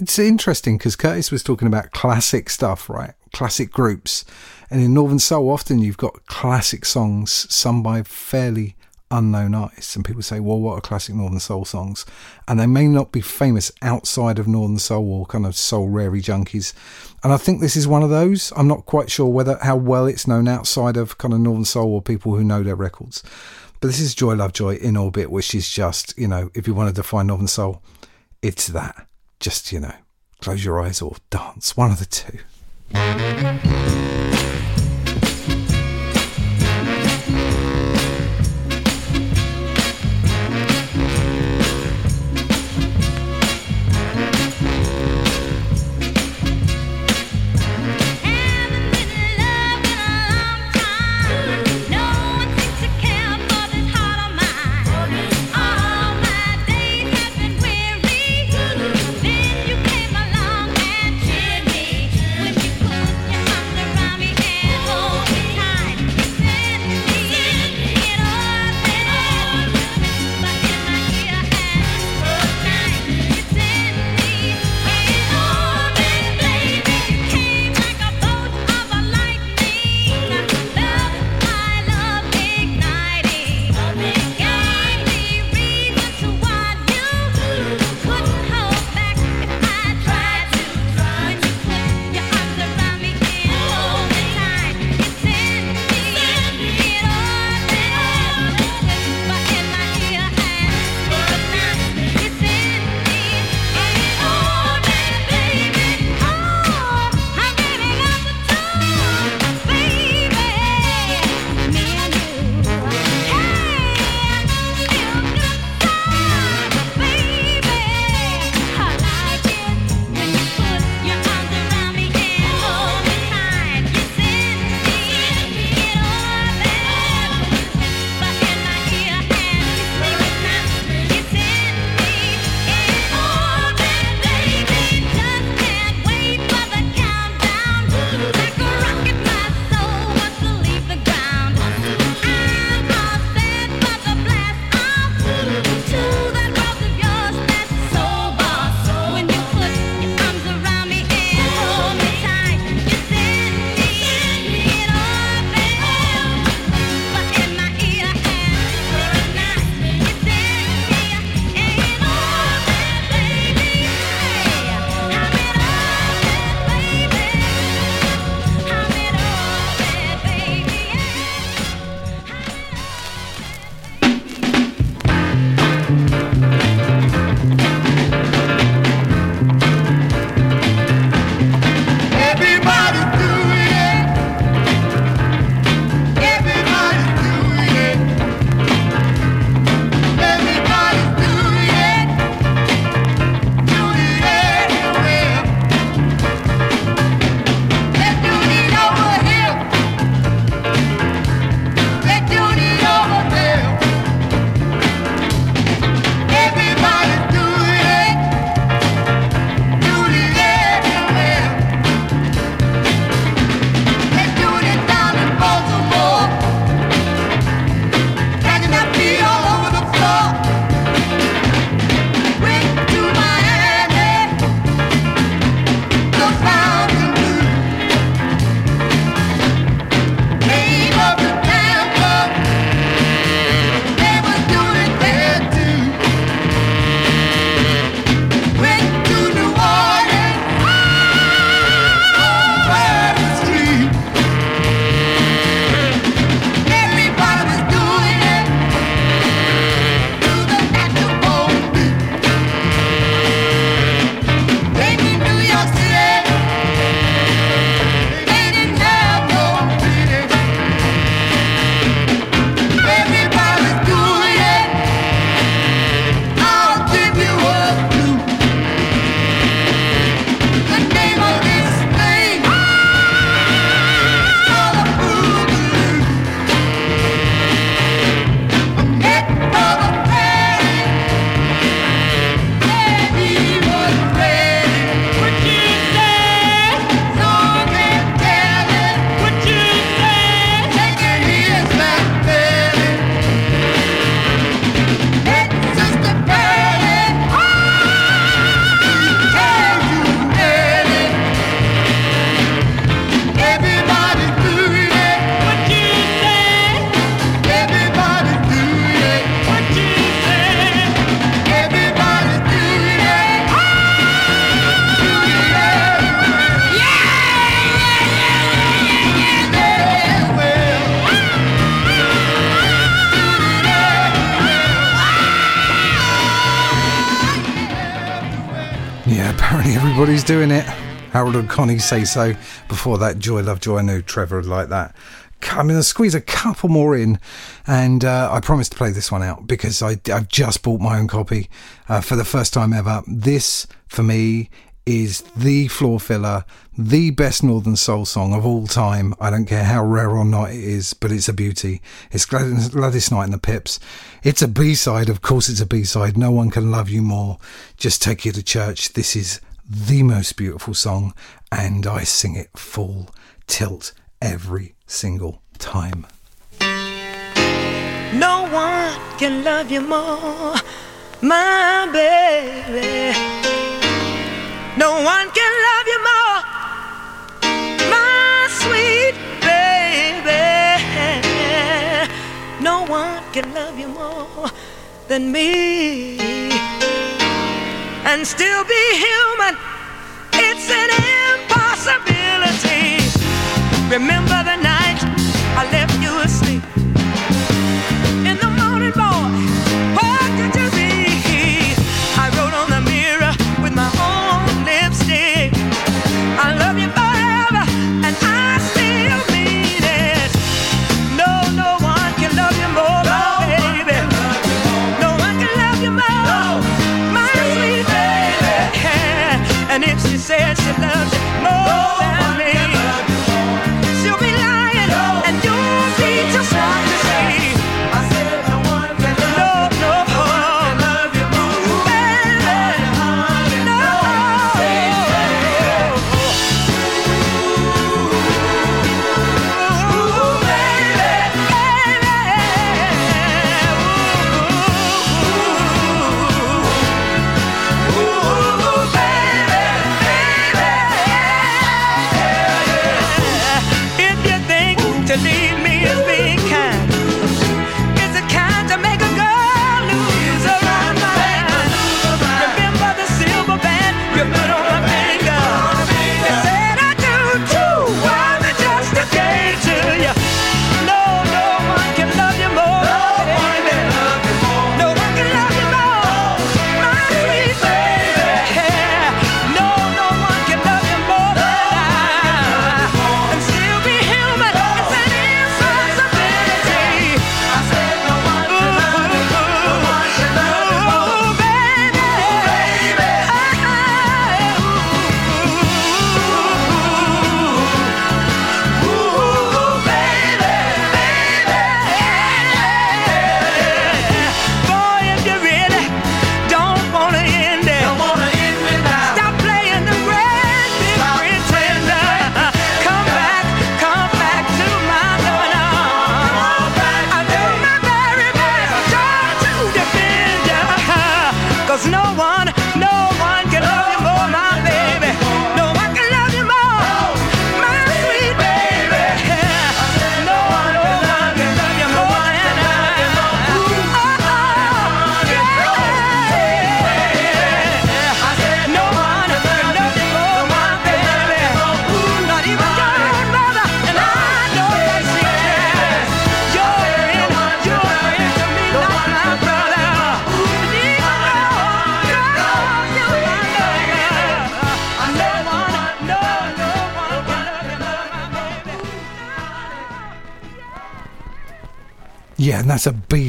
it's interesting because Curtis was talking about classic stuff, right? Classic groups, and in Northern Soul, often you've got classic songs sung by fairly unknown artists and people say well what are classic northern soul songs? And they may not be famous outside of northern soul or kind of soul rarey junkies. And i think this is one of those. I'm not quite sure whether how well it's known outside of kind of northern soul or people who know their records. But this is joy lovejoy in orbit which is just you know if you want to define northern soul it's that. Just you know close your eyes or dance. One of the two Harold and Connie say so. Before that, Joy Lovejoy. I knew Trevor would like that. I'm going to squeeze a couple more in, and uh, I promise to play this one out because I, I've just bought my own copy uh, for the first time ever. This, for me, is the floor filler, the best Northern Soul song of all time. I don't care how rare or not it is, but it's a beauty. It's Gladys, Gladys Knight and the Pips. It's a B side, of course, it's a B side. No one can love you more. Just take you to church. This is the most beautiful song, and I sing it full tilt every single time. No one can love you more, my baby. No one can love you more, my sweet baby. No one can love you more than me. And still be human, it's an impossibility. Remember the night I left you asleep. In the morning, boy,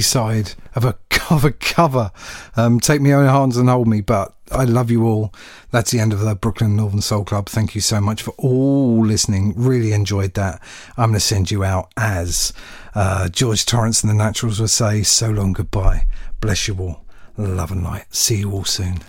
Side of a cover cover. Um, take me on hands and hold me, but I love you all. That's the end of the Brooklyn Northern Soul Club. Thank you so much for all listening. Really enjoyed that. I'm going to send you out as uh, George Torrence and the Naturals would say, so long goodbye. Bless you all. Love and light. See you all soon.